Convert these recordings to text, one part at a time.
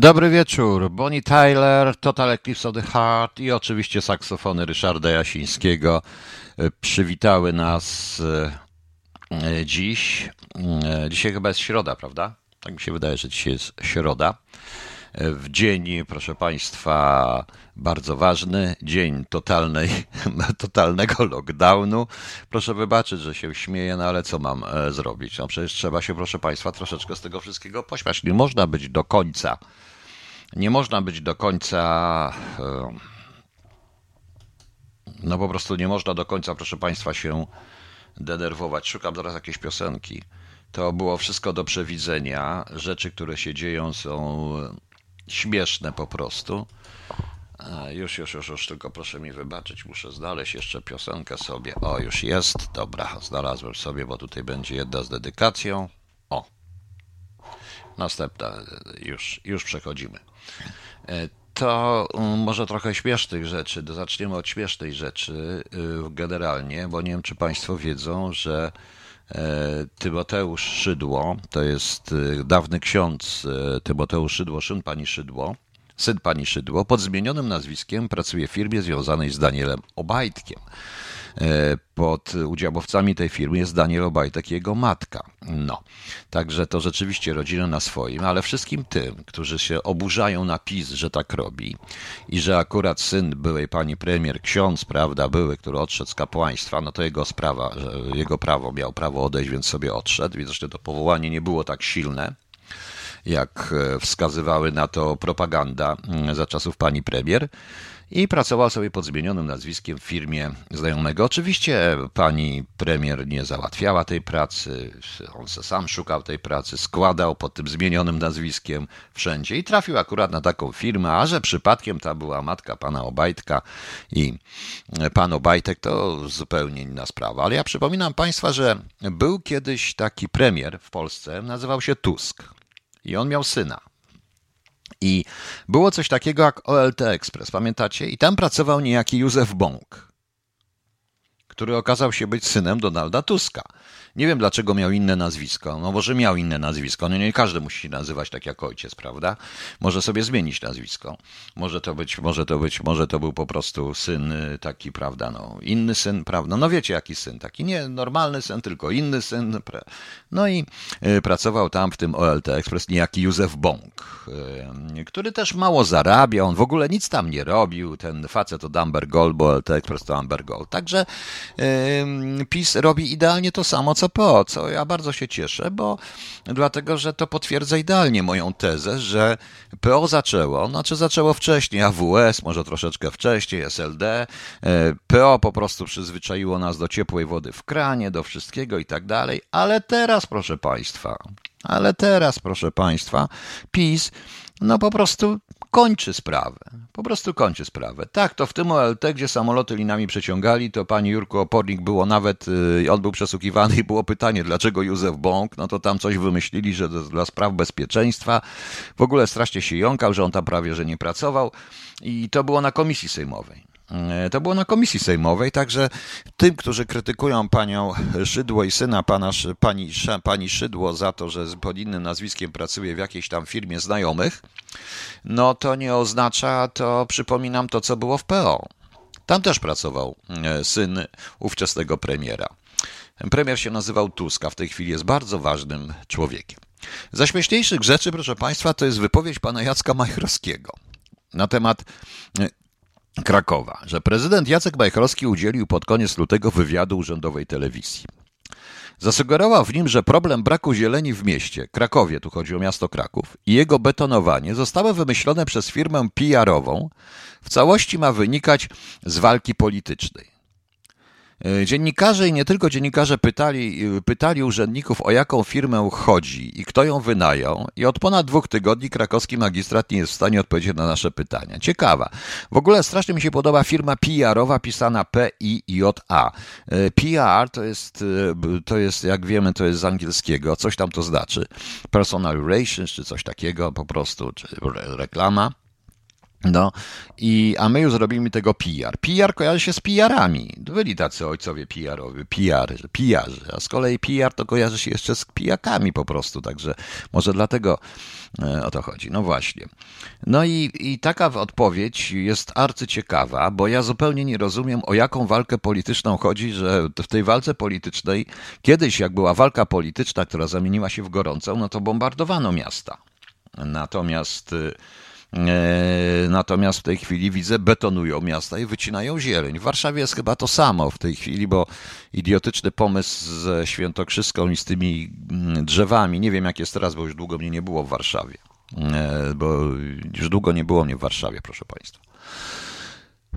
Dobry wieczór. Bonnie Tyler, Total Eclipse of the Heart i oczywiście saksofony Ryszarda Jasińskiego e, przywitały nas e, e, dziś. Dzisiaj chyba jest środa, prawda? Tak mi się wydaje, że dzisiaj jest środa. W dzień, proszę Państwa, bardzo ważny, dzień totalnej, totalnego lockdownu. Proszę wybaczyć, że się śmieję, no ale co mam zrobić? No przecież trzeba się, proszę Państwa, troszeczkę z tego wszystkiego pośmiać. Nie można być do końca nie można być do końca. E, no po prostu nie można do końca, proszę Państwa, się denerwować. Szukam zaraz jakiejś piosenki. To było wszystko do przewidzenia. Rzeczy, które się dzieją, są śmieszne po prostu. Już, już, już, już, tylko proszę mi wybaczyć, muszę znaleźć jeszcze piosenkę sobie. O, już jest, dobra, znalazłem sobie, bo tutaj będzie jedna z dedykacją. Następna, już, już przechodzimy. E, to mm, może trochę śmiesznych rzeczy. Zaczniemy od śmiesznej rzeczy y, generalnie, bo nie wiem, czy Państwo wiedzą, że e, Tymoteusz Szydło, to jest y, dawny ksiądz e, Tymoteusz Szydło, syn pani Szydło, syn pani Szydło, pod zmienionym nazwiskiem pracuje w firmie związanej z Danielem Obajtkiem. E, pod udziałowcami tej firmy jest Daniel Obajtek i jego matka. No, także to rzeczywiście rodzina na swoim, ale wszystkim tym, którzy się oburzają na PiS, że tak robi i że akurat syn byłej pani premier, ksiądz, prawda, były, który odszedł z kapłaństwa, no to jego sprawa, jego prawo, miał prawo odejść, więc sobie odszedł. Widocznie to powołanie nie było tak silne, jak e, wskazywały na to propaganda mm, za czasów pani premier i pracował sobie pod zmienionym nazwiskiem w firmie znajomego. Oczywiście pani premier nie załatwiała tej pracy, on sam szukał tej pracy, składał pod tym zmienionym nazwiskiem wszędzie i trafił akurat na taką firmę, a że przypadkiem ta była matka pana Obajtka i pan Obajtek to zupełnie inna sprawa. Ale ja przypominam państwa, że był kiedyś taki premier w Polsce, nazywał się Tusk i on miał syna. I było coś takiego jak OLT Express, pamiętacie? I tam pracował niejaki Józef Bąk który okazał się być synem Donalda Tuska. Nie wiem, dlaczego miał inne nazwisko. No może miał inne nazwisko. No nie każdy musi się nazywać tak jak ojciec, prawda? Może sobie zmienić nazwisko. Może to być, może to być, może to był po prostu syn y, taki, prawda, no inny syn, prawda? No wiecie jaki syn, taki nie normalny syn, tylko inny syn. No i y, pracował tam w tym OLT Express niejaki Józef Bąk, y, który też mało zarabia, on w ogóle nic tam nie robił. Ten facet to Amber Gold, bo OLT Express to Amber Gold. Także PiS robi idealnie to samo co PO, co. Ja bardzo się cieszę, bo dlatego, że to potwierdza idealnie moją tezę, że PO zaczęło, znaczy zaczęło wcześniej, AWS może troszeczkę wcześniej, SLD, e, PO po prostu przyzwyczaiło nas do ciepłej wody w kranie, do wszystkiego i tak dalej, ale teraz, proszę Państwa, ale teraz, proszę Państwa, PiS no po prostu kończy sprawę. Po prostu kończy sprawę. Tak, to w tym OLT, gdzie samoloty linami przeciągali, to pani Jurko Opornik było nawet, yy, on był przesłuchiwany i było pytanie, dlaczego Józef Bąk, no to tam coś wymyślili, że dla spraw bezpieczeństwa. W ogóle strasznie się jąkał, że on tam prawie, że nie pracował i to było na komisji sejmowej. E, to było na komisji sejmowej, także tym, którzy krytykują panią Szydło i syna pana, pani, pani Szydło za to, że pod innym nazwiskiem pracuje w jakiejś tam firmie znajomych, no to nie oznacza, to przypominam to, co było w PO. Tam też pracował e, syn ówczesnego premiera. Premier się nazywał Tusk, a w tej chwili jest bardzo ważnym człowiekiem. Za śmieszniejszych rzeczy, proszę Państwa, to jest wypowiedź pana Jacka Majchrowskiego na temat e, Krakowa, że prezydent Jacek Majchrowski udzielił pod koniec lutego wywiadu urzędowej telewizji. Zasugerował w nim, że problem braku zieleni w mieście, Krakowie, tu chodzi o miasto Kraków, i jego betonowanie zostały wymyślone przez firmę PR-ową, w całości ma wynikać z walki politycznej. E, dziennikarze i nie tylko dziennikarze pytali, e, pytali urzędników, o jaką firmę chodzi i kto ją wynajął, i od ponad dwóch tygodni krakowski magistrat nie jest w stanie odpowiedzieć na nasze pytania. Ciekawa. W ogóle strasznie mi się podoba firma PR-owa pisana P-I-J-A. E, PR to jest, to jest, jak wiemy, to jest z angielskiego, coś tam to znaczy. Personal Relations, czy coś takiego po prostu, czy reklama. No, i, a my już zrobimy tego PR. PR kojarzy się z PR-ami. Byli tacy ojcowie PR-owi, PR, PR, a z kolei PR to kojarzy się jeszcze z pijakami po prostu, także może dlatego e, o to chodzi. No właśnie. No i, i taka odpowiedź jest arcyciekawa, bo ja zupełnie nie rozumiem, o jaką walkę polityczną chodzi, że w tej walce politycznej, kiedyś jak była walka polityczna, która zamieniła się w gorącą, no to bombardowano miasta. Natomiast E, natomiast w tej chwili widzę, betonują miasta i wycinają zieleń. W Warszawie jest chyba to samo w tej chwili, bo idiotyczny pomysł ze Świętokrzyską i z tymi mm, drzewami, nie wiem jak jest teraz, bo już długo mnie nie było w Warszawie. E, bo już długo nie było mnie w Warszawie, proszę Państwa.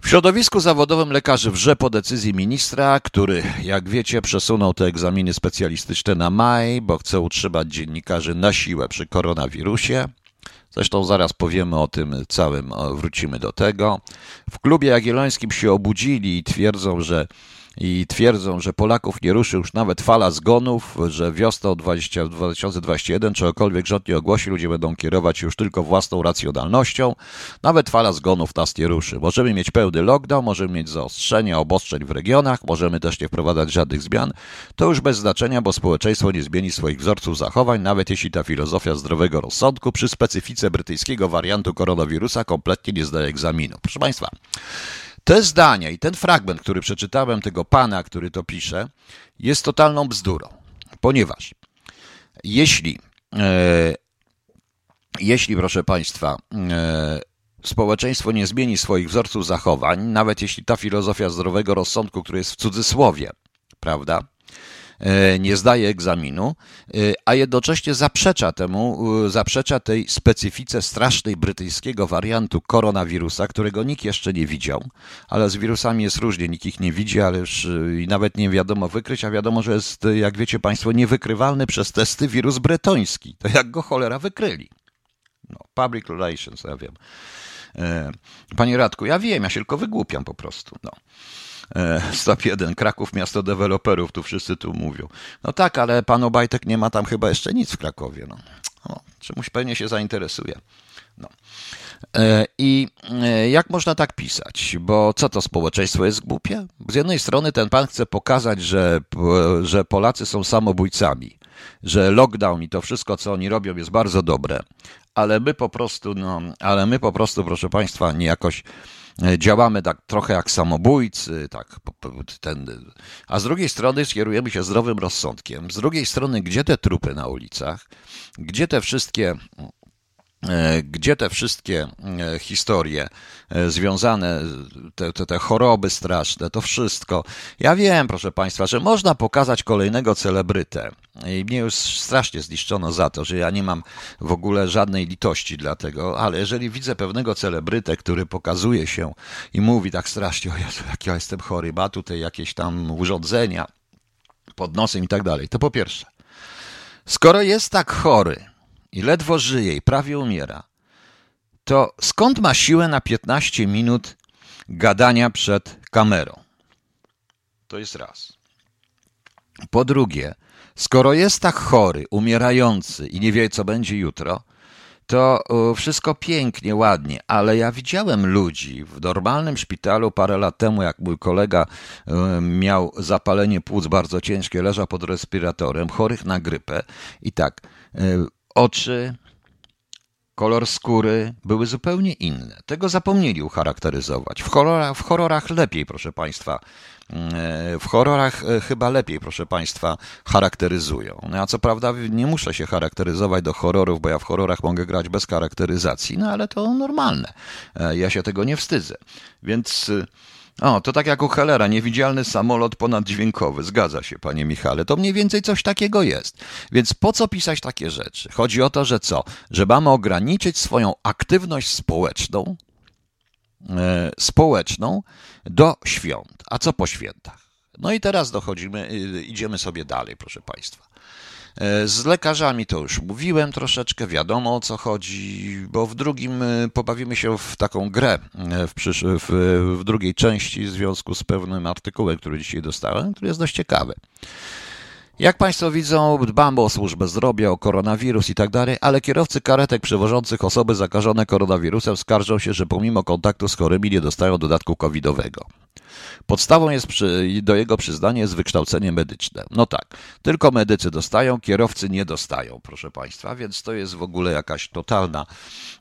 W środowisku zawodowym lekarzy wrze po decyzji ministra, który, jak wiecie, przesunął te egzaminy specjalistyczne na maj, bo chce utrzymać dziennikarzy na siłę przy koronawirusie. Zresztą zaraz powiemy o tym całym, wrócimy do tego. W klubie jagiellońskim się obudzili i twierdzą, że i twierdzą, że Polaków nie ruszy już nawet fala zgonów, że wiosną 20, 2021 czegokolwiek rząd nie ogłosi, ludzie będą kierować już tylko własną racjonalnością. Nawet fala zgonów nas nie ruszy. Możemy mieć pełny lockdown, możemy mieć zaostrzenia obostrzeń w regionach, możemy też nie wprowadzać żadnych zmian. To już bez znaczenia, bo społeczeństwo nie zmieni swoich wzorców zachowań, nawet jeśli ta filozofia zdrowego rozsądku przy specyfice brytyjskiego wariantu koronawirusa kompletnie nie zdaje egzaminu. Proszę Państwa, te zdania i ten fragment, który przeczytałem tego pana, który to pisze, jest totalną bzdurą, ponieważ jeśli, e, jeśli proszę Państwa, e, społeczeństwo nie zmieni swoich wzorców zachowań, nawet jeśli ta filozofia zdrowego rozsądku, który jest w cudzysłowie, prawda, nie zdaje egzaminu, e, a jednocześnie zaprzecza temu, e, zaprzecza tej specyfice strasznej brytyjskiego wariantu koronawirusa, którego nikt jeszcze nie widział, ale z wirusami jest różnie, nikt ich nie widzi, ale już i nawet nie wiadomo wykryć, a wiadomo, że jest, jak wiecie Państwo, niewykrywalny przez testy wirus bretoński. To jak go cholera wykryli. No, public relations, ja wiem. Panie Radku, ja wiem, ja się tylko wygłupiam po prostu. No. Stop 1, Kraków, miasto deweloperów, tu wszyscy tu mówią. No tak, ale pan Obajtek nie ma tam chyba jeszcze nic w Krakowie. No. O, czymś pewnie się zainteresuje. No. E, I e, jak można tak pisać? Bo co to społeczeństwo jest głupie? Z jednej strony ten pan chce pokazać, że, że Polacy są samobójcami, że lockdown i to wszystko, co oni robią, jest bardzo dobre, ale my po prostu, no, ale my po prostu, proszę Państwa, nie jakoś E, działamy tak trochę jak samobójcy, tak, ten, a z drugiej strony skierujemy się zdrowym rozsądkiem. Z drugiej strony, gdzie te trupy na ulicach, gdzie te wszystkie E, gdzie te wszystkie e, historie e, związane, te, te, te, choroby straszne, to wszystko. Ja wiem, proszę Państwa, że można pokazać kolejnego celebrytę. I mnie już strasznie zniszczono za to, że ja nie mam w ogóle żadnej litości dla tego, ale jeżeli widzę pewnego celebrytę, który pokazuje się i mówi tak strasznie, o Jezu, jak ja jestem chory, ma tutaj jakieś tam urządzenia pod nosem i tak dalej, to po pierwsze, skoro jest tak chory, i ledwo żyje i prawie umiera, to skąd ma siłę na 15 minut gadania przed kamerą? To jest raz. Po drugie, skoro jest tak chory, umierający i nie wie, co będzie jutro, to wszystko pięknie, ładnie, ale ja widziałem ludzi w normalnym szpitalu parę lat temu, jak mój kolega miał zapalenie płuc bardzo ciężkie, leżał pod respiratorem, chorych na grypę i tak, oczy, kolor skóry były zupełnie inne. Tego zapomnieli ucharakteryzować. W horrorach, w horrorach lepiej, proszę Państwa, mm, w horrorach e, chyba lepiej, proszę Państwa, charakteryzują. No co prawda nie muszę się charakteryzować do horrorów, bo ja w horrorach mogę grać bez charakteryzacji, no ale to normalne. E, ja się tego nie wstydzę. Więc e, o, to tak jak u Hellera, niewidzialny samolot ponaddźwiękowy. Zgadza się, panie Michale. To mniej więcej coś takiego jest. Więc po co pisać takie rzeczy? Chodzi o to, że co? Że mamy ograniczyć swoją aktywność społeczną, e, społeczną do świąt. A co po świętach? No i teraz dochodzimy, y, idziemy sobie dalej, proszę państwa. E, z lekarzami to już mówiłem troszeczkę, wiadomo o co chodzi, bo w drugim e, pobawimy się w taką grę e, w, przysz- w, w drugiej części w związku z pewnym artykułem, który dzisiaj dostałem, który jest dość ciekawy. Jak Państwo widzą, dbamy o służbę zdrowia, o koronawirus i tak dalej, ale kierowcy karetek przewożących osoby zakażone koronawirusem skarżą się, że pomimo kontaktu z chorymi nie dostają dodatku covidowego. Podstawą jest przy, do jego przyznania jest wykształcenie medyczne. No tak, tylko medycy dostają, kierowcy nie dostają, proszę Państwa, więc to jest w ogóle jakaś totalna,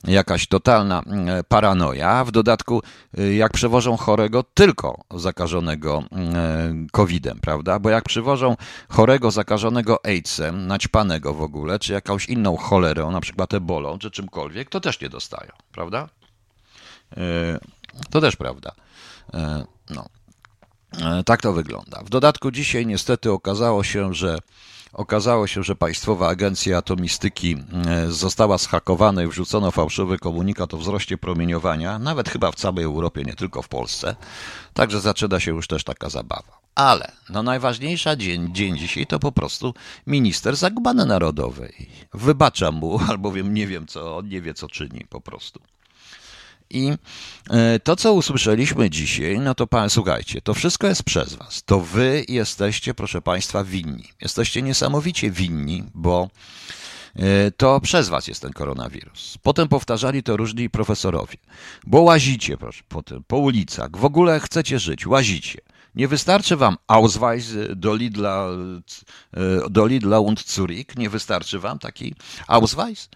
jakaś totalna mm, paranoja. W dodatku, y, jak przewożą chorego, tylko zakażonego mm, COVID-em, prawda? Bo jak przywożą chorego zakażonego AIDS-em, naćpanego w ogóle, czy jakąś inną cholerą, na przykład ebolą, czy czymkolwiek, to też nie dostają, prawda? Y, to też prawda. Y, no. E, tak to wygląda. W dodatku dzisiaj niestety okazało się, że okazało się, że Państwowa Agencja Atomistyki e, została zhakowana i wrzucono fałszywy komunikat o wzroście promieniowania, nawet chyba w całej Europie, nie tylko w Polsce. Także zaczyna się już też taka zabawa. Ale no najważniejsza dzień, dzień dzisiaj to po prostu minister zagubany narodowej. Wybaczam mu, albowiem nie wiem co, on nie wie co czyni po prostu. I e, to, co usłyszeliśmy dzisiaj, no to pan, słuchajcie, to wszystko jest przez was. To wy jesteście, proszę państwa, winni. Jesteście niesamowicie winni, bo e, to przez was jest ten koronawirus. Potem powtarzali to różni profesorowie. Bo łazicie proszę, potem po ulicach, w ogóle chcecie żyć, łazicie. Nie wystarczy wam Ausweis do Lidla, do Lidla und Zurich? Nie wystarczy wam taki Ausweis?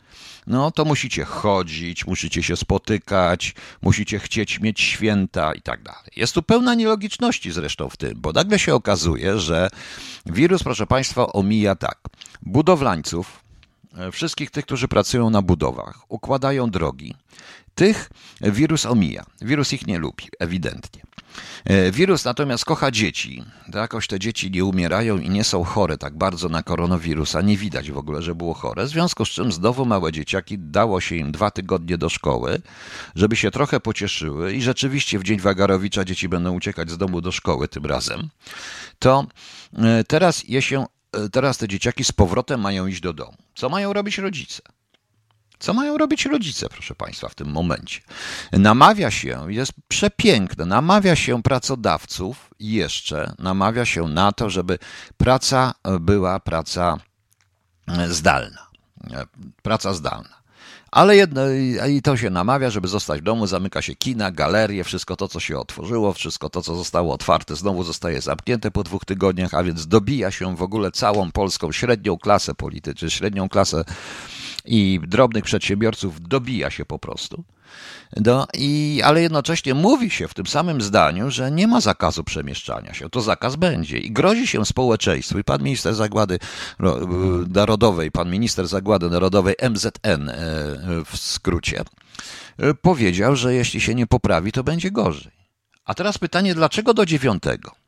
No to musicie chodzić, musicie się spotykać, musicie chcieć mieć święta i tak dalej. Jest tu pełna nielogiczności zresztą w tym, bo nagle się okazuje, że wirus, proszę Państwa, omija tak. Budowlańców, wszystkich tych, którzy pracują na budowach, układają drogi. Tych wirus omija. Wirus ich nie lubi, ewidentnie. E, wirus natomiast kocha dzieci. To jakoś te dzieci nie umierają i nie są chore tak bardzo na koronawirusa. Nie widać w ogóle, że było chore. W związku z czym znowu małe dzieciaki dało się im dwa tygodnie do szkoły, żeby się trochę pocieszyły i rzeczywiście w dzień Wagarowicza dzieci będą uciekać z domu do szkoły tym razem. To e, teraz je się, e, teraz te dzieciaki z powrotem mają iść do domu. Co mają robić rodzice? Co mają robić rodzice, proszę Państwa, w tym momencie? Namawia się, jest przepiękne, namawia się pracodawców jeszcze, namawia się na to, żeby praca była praca zdalna. Praca zdalna. Ale jedno, i to się namawia, żeby zostać w domu, zamyka się kina, galerie, wszystko to, co się otworzyło, wszystko to, co zostało otwarte, znowu zostaje zamknięte po dwóch tygodniach, a więc dobija się w ogóle całą polską średnią klasę polityczną, średnią klasę i drobnych przedsiębiorców dobija się po prostu. Do, i, ale jednocześnie mówi się w tym samym zdaniu, że nie ma zakazu przemieszczania się. To zakaz będzie i grozi się społeczeństwu. I pan minister Zagłady Narodowej, pan minister Zagłady Narodowej MZN e, w skrócie, e, powiedział, że jeśli się nie poprawi, to będzie gorzej. A teraz pytanie, dlaczego do dziewiątego?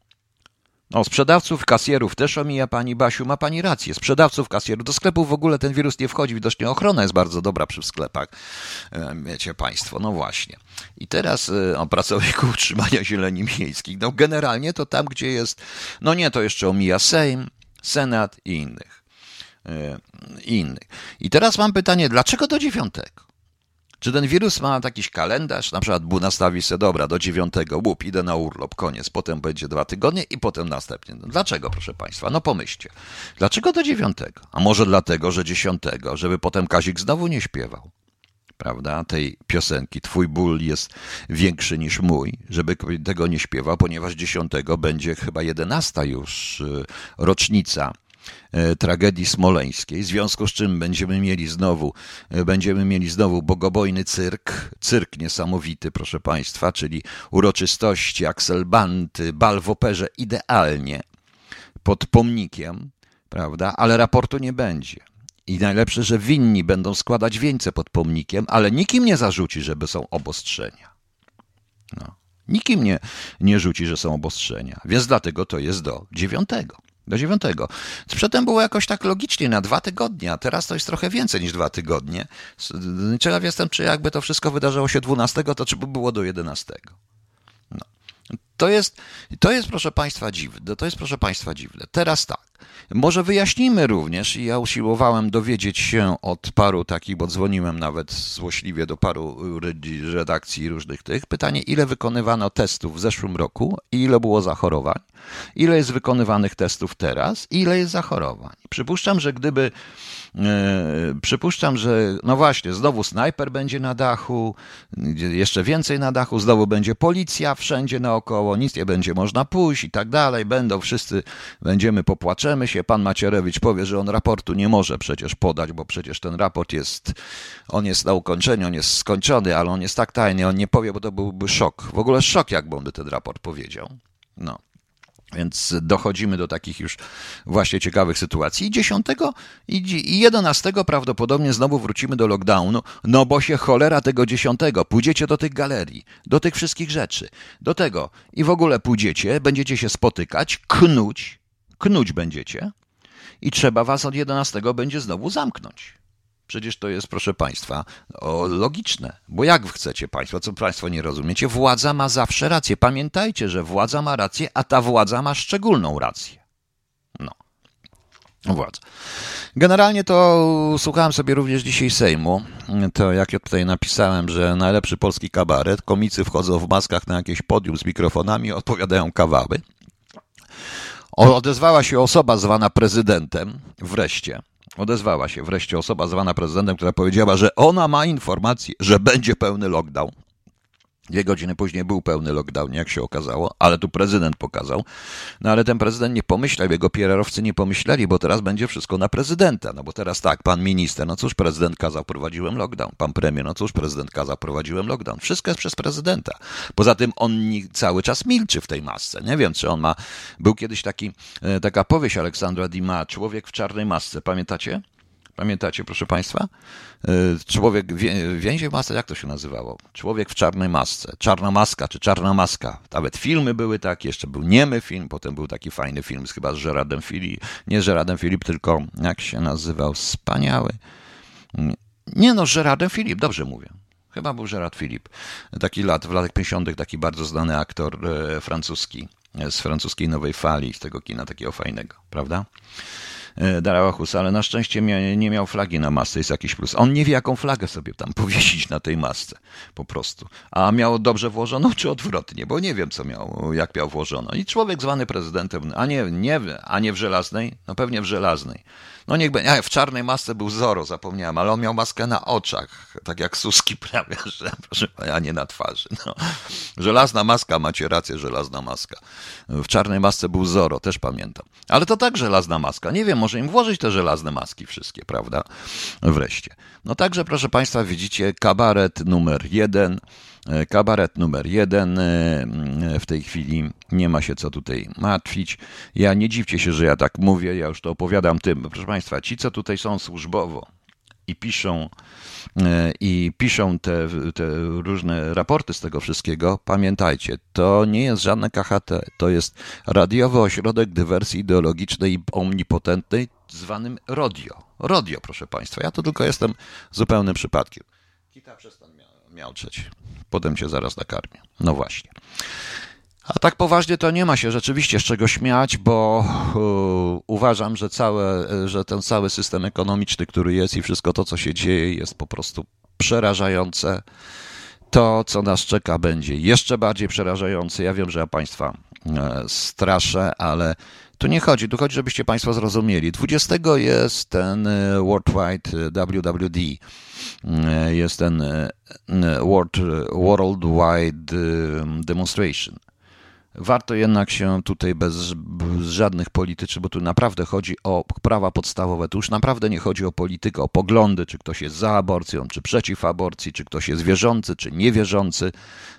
No, sprzedawców, kasjerów też omija pani Basiu, ma pani rację. Sprzedawców, kasjerów, do sklepów w ogóle ten wirus nie wchodzi, widocznie ochrona jest bardzo dobra przy sklepach, e, wiecie państwo, no właśnie. I teraz e, o pracowników utrzymania zieleni miejskich, no generalnie to tam, gdzie jest, no nie, to jeszcze omija Sejm, Senat i innych. E, I innych. I teraz mam pytanie, dlaczego do dziewiątego? Czy ten wirus ma jakiś kalendarz? Na przykład nastawi się, dobra, do dziewiątego, łup, idę na urlop, koniec, potem będzie dwa tygodnie i potem następnie. No dlaczego, proszę Państwa? No pomyślcie. Dlaczego do dziewiątego? A może dlatego, że dziesiątego, żeby potem Kazik znowu nie śpiewał? Prawda? Tej piosenki. Twój ból jest większy niż mój, żeby tego nie śpiewał, ponieważ dziesiątego będzie chyba jedenasta już y, rocznica tragedii smoleńskiej, w związku z czym będziemy mieli znowu, e, będziemy mieli znowu bogobojny cyrk, cyrk niesamowity, proszę Państwa, czyli uroczystości, akselbanty, bal w operze idealnie pod pomnikiem, prawda, ale raportu nie będzie. I najlepsze, że winni będą składać wieńce pod pomnikiem, ale nikim nie zarzuci, żeby są obostrzenia. No. Nikim nie, nie rzuci, że są obostrzenia. Więc dlatego to jest do dziewiątego. Do dziewiątego. Przedtem było jakoś tak logicznie na dwa tygodnie, a teraz to jest trochę więcej niż dwa tygodnie. Ciekaw jestem, czy jakby to wszystko wydarzyło się dwunastego, to czy by było do jedenastego. No. To jest, to jest, proszę Państwa, dziwne. To jest, proszę Państwa, dziwne. Teraz tak. Może wyjaśnimy również, i ja usiłowałem dowiedzieć się od paru takich, bo dzwoniłem nawet złośliwie do paru redakcji różnych tych, pytanie, ile wykonywano testów w zeszłym roku i ile było zachorowań, ile jest wykonywanych testów teraz ile jest zachorowań. Przypuszczam, że gdyby E, przypuszczam, że no właśnie, znowu snajper będzie na dachu, jeszcze więcej na dachu, znowu będzie policja wszędzie naokoło, nic nie będzie można pójść i tak dalej. Będą wszyscy, będziemy, popłaczemy się. Pan Macierewicz powie, że on raportu nie może przecież podać, bo przecież ten raport jest, on jest na ukończeniu, on jest skończony, ale on jest tak tajny, on nie powie, bo to byłby szok. W ogóle szok, jakby on by ten raport powiedział. No. Więc dochodzimy do takich już właśnie ciekawych sytuacji. I 10 i 11 prawdopodobnie znowu wrócimy do lockdownu, no bo się cholera tego 10. Pójdziecie do tych galerii, do tych wszystkich rzeczy, do tego i w ogóle pójdziecie, będziecie się spotykać, knuć, knuć będziecie i trzeba was od 11 będzie znowu zamknąć. Przecież to jest, proszę Państwa, logiczne. Bo jak chcecie Państwo, co Państwo nie rozumiecie, władza ma zawsze rację. Pamiętajcie, że władza ma rację, a ta władza ma szczególną rację. No. Władza. Generalnie to słuchałem sobie również dzisiaj Sejmu. To jak ja tutaj napisałem, że najlepszy polski kabaret, komicy wchodzą w maskach na jakieś podium z mikrofonami, odpowiadają kawały. Odezwała się osoba zwana prezydentem wreszcie Odezwała się wreszcie osoba zwana prezydentem, która powiedziała, że ona ma informację, że będzie pełny lockdown. Dwie godziny później był pełny lockdown, jak się okazało, ale tu prezydent pokazał. No ale ten prezydent nie pomyślał, jego PR-owcy nie pomyśleli, bo teraz będzie wszystko na prezydenta. No bo teraz tak, pan minister, no cóż, prezydent kazał, prowadziłem lockdown. Pan premier, no cóż, prezydent kazał, prowadziłem lockdown. Wszystko jest przez prezydenta. Poza tym on cały czas milczy w tej masce. Nie wiem, czy on ma. Był kiedyś taki, e, taka powieść Aleksandra Dima, Człowiek w czarnej masce. Pamiętacie? Pamiętacie, proszę Państwa? E, człowiek, więzień w masce, jak to się nazywało? Człowiek w czarnej masce. Czarna maska, czy czarna maska. Nawet filmy były takie, jeszcze był niemy film, potem był taki fajny film chyba z Gerardem Filip. Nie z Gerardem Filip, tylko jak się nazywał? Wspaniały. Nie no, z Gerardem Filip, dobrze mówię. Chyba był Gerard Filip. Taki lat, w latach 50. taki bardzo znany aktor e, francuski, e, z francuskiej nowej fali, z tego kina takiego fajnego, prawda? E, Darałachus, ale na szczęście nie miał flagi na masce, jest jakiś plus. On nie wie, jaką flagę sobie tam powiesić na tej masce, po prostu. A miał dobrze włożoną, czy odwrotnie, bo nie wiem, co miał, jak miał włożono. I człowiek zwany prezydentem, a nie, nie, a nie w żelaznej, no pewnie w żelaznej. No niech będzie. W czarnej masce był Zoro, zapomniałem, ale on miał maskę na oczach, tak jak Suski prawie, że, proszę a nie na twarzy. No. Żelazna maska, macie rację, żelazna maska. W czarnej masce był Zoro, też pamiętam. Ale to tak żelazna maska. Nie wiem, może im włożyć te żelazne maski wszystkie, prawda? Wreszcie. No także, proszę Państwa, widzicie, kabaret numer jeden. E, kabaret numer jeden. E, w tej chwili nie ma się co tutaj martwić. Ja nie dziwcie się, że ja tak mówię, ja już to opowiadam tym. Proszę Państwa, ci, co tutaj są służbowo i piszą, e, i piszą te, te różne raporty z tego wszystkiego, pamiętajcie, to nie jest żadne KHT, to jest radiowy ośrodek dywersji ideologicznej i omnipotentnej, zwanym RODIO. RODIO, proszę Państwa. Ja to tylko jestem zupełnym przypadkiem. Kita przestań miałczeć. Potem cię zaraz nakarmię. No właśnie. A tak poważnie to nie ma się rzeczywiście z czego śmiać, bo uh, uważam, że, całe, że ten cały system ekonomiczny, który jest i wszystko to, co się dzieje, jest po prostu przerażające. To, co nas czeka, będzie jeszcze bardziej przerażające. Ja wiem, że ja Państwa e, straszę, ale tu nie chodzi. Tu chodzi, żebyście Państwo zrozumieli. 20 jest ten e, Worldwide WWD E, jest ten e, World, Worldwide Demonstration. Warto jednak się tutaj bez, bez żadnych polityczy, bo tu naprawdę chodzi o prawa podstawowe. Tu już naprawdę nie chodzi o politykę, o poglądy, czy ktoś jest za aborcją, czy przeciw aborcji, czy ktoś jest wierzący, czy niewierzący.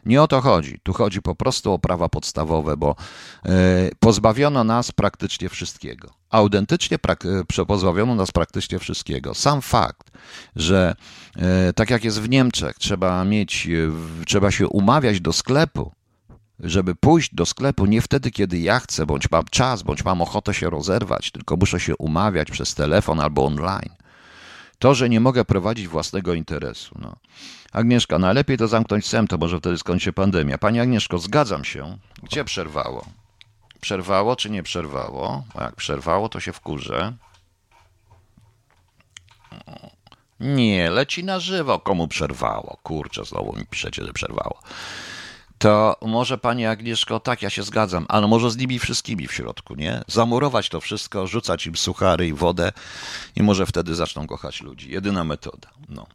Nie o to chodzi. Tu chodzi po prostu o prawa podstawowe, bo e, pozbawiono nas praktycznie wszystkiego. Autentycznie prak- pozbawiono nas praktycznie wszystkiego. Sam fakt, że e, tak jak jest w Niemczech, trzeba mieć, e, trzeba się umawiać do sklepu, żeby pójść do sklepu nie wtedy, kiedy ja chcę, bądź mam czas, bądź mam ochotę się rozerwać, tylko muszę się umawiać przez telefon albo online. To, że nie mogę prowadzić własnego interesu. No. Agnieszka, najlepiej to zamknąć sem, to może wtedy skończy się pandemia. Pani Agnieszko, zgadzam się. Gdzie przerwało? Przerwało czy nie przerwało? Bo jak przerwało, to się wkurzę. Nie, leci na żywo. Komu przerwało? Kurczę, znowu mi piszecie, że przerwało. To może pani Agnieszko, tak, ja się zgadzam, ale może z nimi wszystkimi w środku, nie? Zamurować to wszystko, rzucać im suchary i wodę i może wtedy zaczną kochać ludzi. Jedyna metoda. No.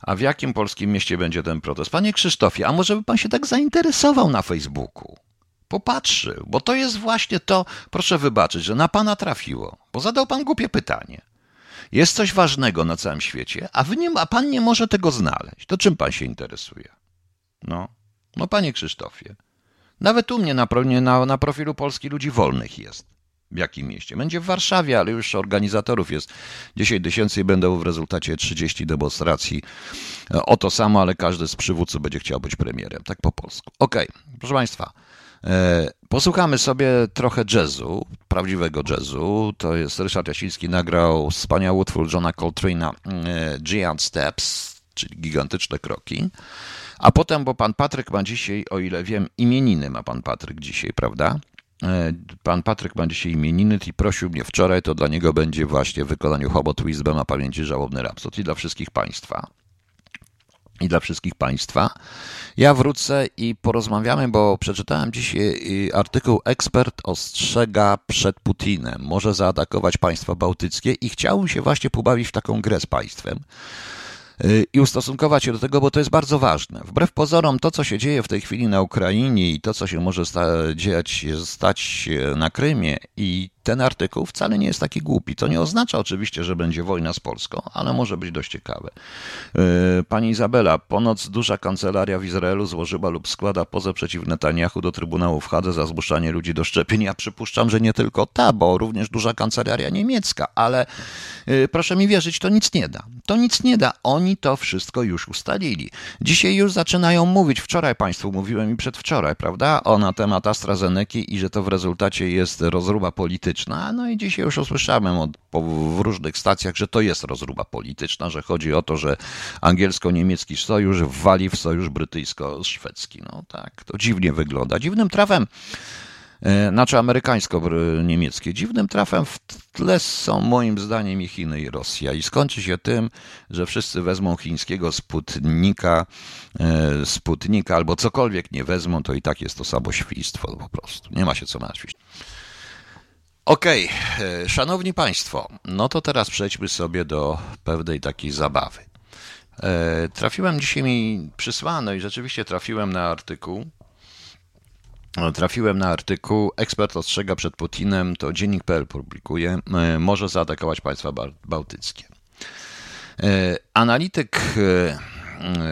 A w jakim polskim mieście będzie ten protest? Panie Krzysztofie, a może by pan się tak zainteresował na Facebooku? Popatrzył, bo to jest właśnie to, proszę wybaczyć, że na pana trafiło, bo zadał pan głupie pytanie. Jest coś ważnego na całym świecie, a, wy a pan nie może tego znaleźć. To czym pan się interesuje? No, no panie Krzysztofie. Nawet u mnie na, na, na profilu Polski Ludzi Wolnych jest. W jakim mieście? Będzie w Warszawie, ale już organizatorów jest 10 tysięcy i będą w rezultacie 30 demonstracji o to samo, ale każdy z przywódców będzie chciał być premierem. Tak po polsku. Okej, okay. proszę państwa. E, posłuchamy sobie trochę jazzu, prawdziwego jazzu. To jest Ryszard Jasiński nagrał wspaniały utwór Johna Coltrane'a e, Giant Steps, czyli gigantyczne kroki. A potem, bo pan Patryk ma dzisiaj, o ile wiem, imieniny ma pan Patryk dzisiaj, prawda? E, pan Patryk ma dzisiaj imieniny i prosił mnie wczoraj, to dla niego będzie właśnie w wykonaniu Hobot Wisdom a pamięci żałobny rapsod i dla wszystkich państwa i dla wszystkich Państwa. Ja wrócę i porozmawiamy, bo przeczytałem dzisiaj y, artykuł Ekspert ostrzega przed Putinem. Może zaatakować państwa bałtyckie i chciałbym się właśnie pobawić w taką grę z państwem i ustosunkować się do tego, bo to jest bardzo ważne. Wbrew pozorom, to co się dzieje w tej chwili na Ukrainie i to co się może sta- dziać, stać na Krymie i ten artykuł wcale nie jest taki głupi. To nie oznacza oczywiście, że będzie wojna z Polską, ale może być dość ciekawe. Yy, pani Izabela, ponoć duża kancelaria w Izraelu złożyła lub składa pozew przeciw Netanyahu do Trybunału w Hadze za zmuszanie ludzi do szczepień. Ja przypuszczam, że nie tylko ta, bo również duża kancelaria niemiecka, ale yy, proszę mi wierzyć, to nic nie da. To nic nie da. Oni to wszystko już ustalili. Dzisiaj już zaczynają mówić, wczoraj Państwu mówiłem i przedwczoraj, prawda, o na temat AstraZeneki i że to w rezultacie jest rozruba polityczna polityczna. No i dzisiaj już usłyszałem od, po, w różnych stacjach, że to jest rozruba polityczna, że chodzi o to, że angielsko-niemiecki sojusz wali w sojusz brytyjsko-szwedzki. No tak, to dziwnie wygląda. Dziwnym trafem e, znaczy amerykańsko-niemieckie. Dziwnym trafem w tle są moim zdaniem i Chiny i Rosja i skończy się tym, że wszyscy wezmą chińskiego Sputnika, e, Sputnika albo cokolwiek nie wezmą, to i tak jest to samo świństwo po prostu. Nie ma się co martwić. Okej, okay. szanowni Państwo, no to teraz przejdźmy sobie do pewnej takiej zabawy. E, trafiłem dzisiaj mi przysłano i rzeczywiście trafiłem na artykuł. E, trafiłem na artykuł. Ekspert ostrzega przed Putinem, to dziennik.pl publikuje, e, może zaatakować państwa bałtyckie. Analityk,